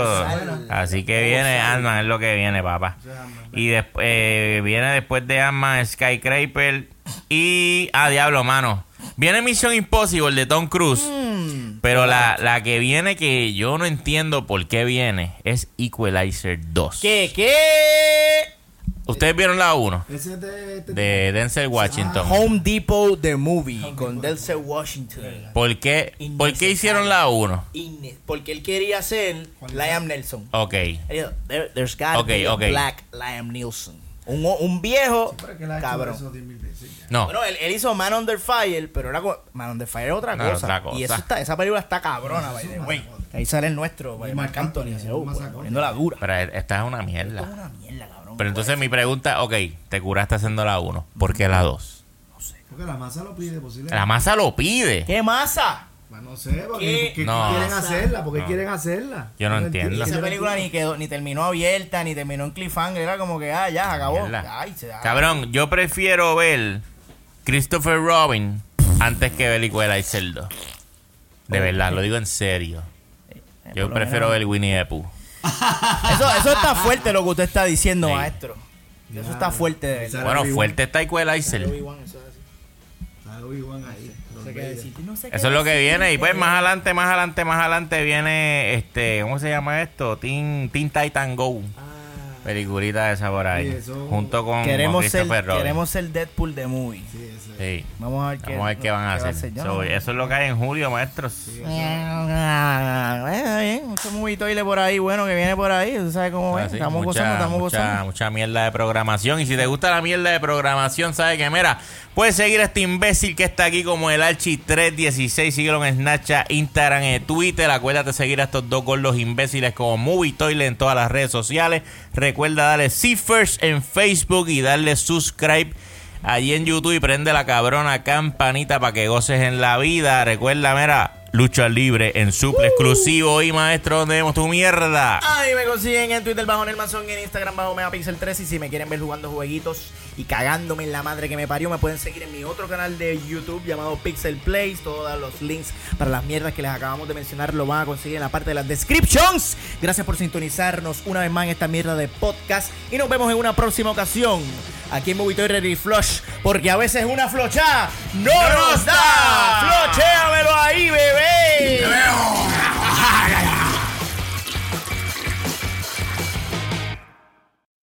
Así que viene. Ant-Man, es lo que viene, papá. Ant-Man. Y después eh, viene después de Ant-Man Skycraper. Y. Ah, diablo, mano. Viene Mission Impossible de Tom Cruise. Mm. Pero la, la que viene que yo no entiendo por qué viene es Equalizer 2. ¿Qué? ¿Qué? Ustedes vieron la 1 Ese es de, este de Denzel Washington. Home Depot The Movie con Denzel Washington. ¿Por qué, ¿Por qué hicieron la 1? Inne- Porque él quería ser Liam Nelson. Ok. "There- there's got Ok, be a black Liam Nelson. Un, un viejo es hecho cabrón. eso 10.000 veces ya. No. Bueno, él, él hizo Man Under Fire, pero era Man Under Fire es otra, No, cosa. otra cosa. Y eso está, esa película está cabrona, way. Ahí sale el nuestro, by Marc Anthony, poniendo la dura. Pero esta es una Esto es mierda. una mierda, cabrón. Pero entonces mi pregunta, ok, te curaste haciendo la 1. ¿Por qué la 2? Porque la masa lo pide posiblemente. La masa lo pide. ¿Qué masa? Pues no sé, porque, ¿Qué No. quieren hacerla, porque No. quieren hacerla. Yo no entiendo. Esa yo no película ni quedó, ni terminó abierta, ni terminó en cliffhanger. Era como que, ah, ya, se acabó. Ay, se Cabrón, yo prefiero ver Christopher Robin antes que ver Equalizer 2. De verdad, lo digo en serio. Yo por lo prefiero ver Winnie the Pooh. Eso, eso está fuerte lo que usted está diciendo, Sí. maestro. Eso está fuerte de verdad. Bueno, fuerte está Equalizer. Obi-Wan, eso es lo que viene. Y pues más adelante, más adelante, más adelante viene este, ¿cómo se llama esto? Teen, Teen Titan Go. Ah. Peliculita esa por ahí. Sí, eso- Junto con, con Queremos ser, Christopher Robin. queremos ser Deadpool de movie. Sí. Sí. Vamos a ver qué, Vamos a ver qué van a hacer. So, eso es lo que hay en julio, maestros. Está bien, mucho movie toile por ahí, bueno, que viene por ahí. Tú sabes cómo es. Así, Estamos mucha, gozando, estamos mucha, gozando. mucha mierda de programación. Y si te gusta la mierda de programación, sabes que, mira, puedes seguir a este imbécil que está aquí como el Archi316. Síguelo en Snapchat, Instagram y Twitter. Acuérdate de seguir a estos dos gordos imbéciles como Movie Toilet en todas las redes sociales. Recuerda darle See First en Facebook y darle subscribe allí en YouTube y prende la cabrona campanita para que goces en la vida. Recuerda, mira, lucha libre en suple exclusivo. Y maestro, ¿dónde vemos tu mierda? Ay, me consiguen en Twitter bajo Nelmanzón y en Instagram bajo Megapixel 3 y si me quieren ver jugando jueguitos y cagándome en la madre que me parió, me pueden seguir en mi otro canal de YouTube llamado Pixel Plays. Todos los links para las mierdas que les acabamos de mencionar lo van a conseguir en la parte de las descriptions. Gracias por sintonizarnos una vez más en esta mierda de podcast y nos vemos en una próxima ocasión aquí en Movie Toy Flush, porque a veces una flochada no, nos da. da. Flocheamelo ahí, bebé.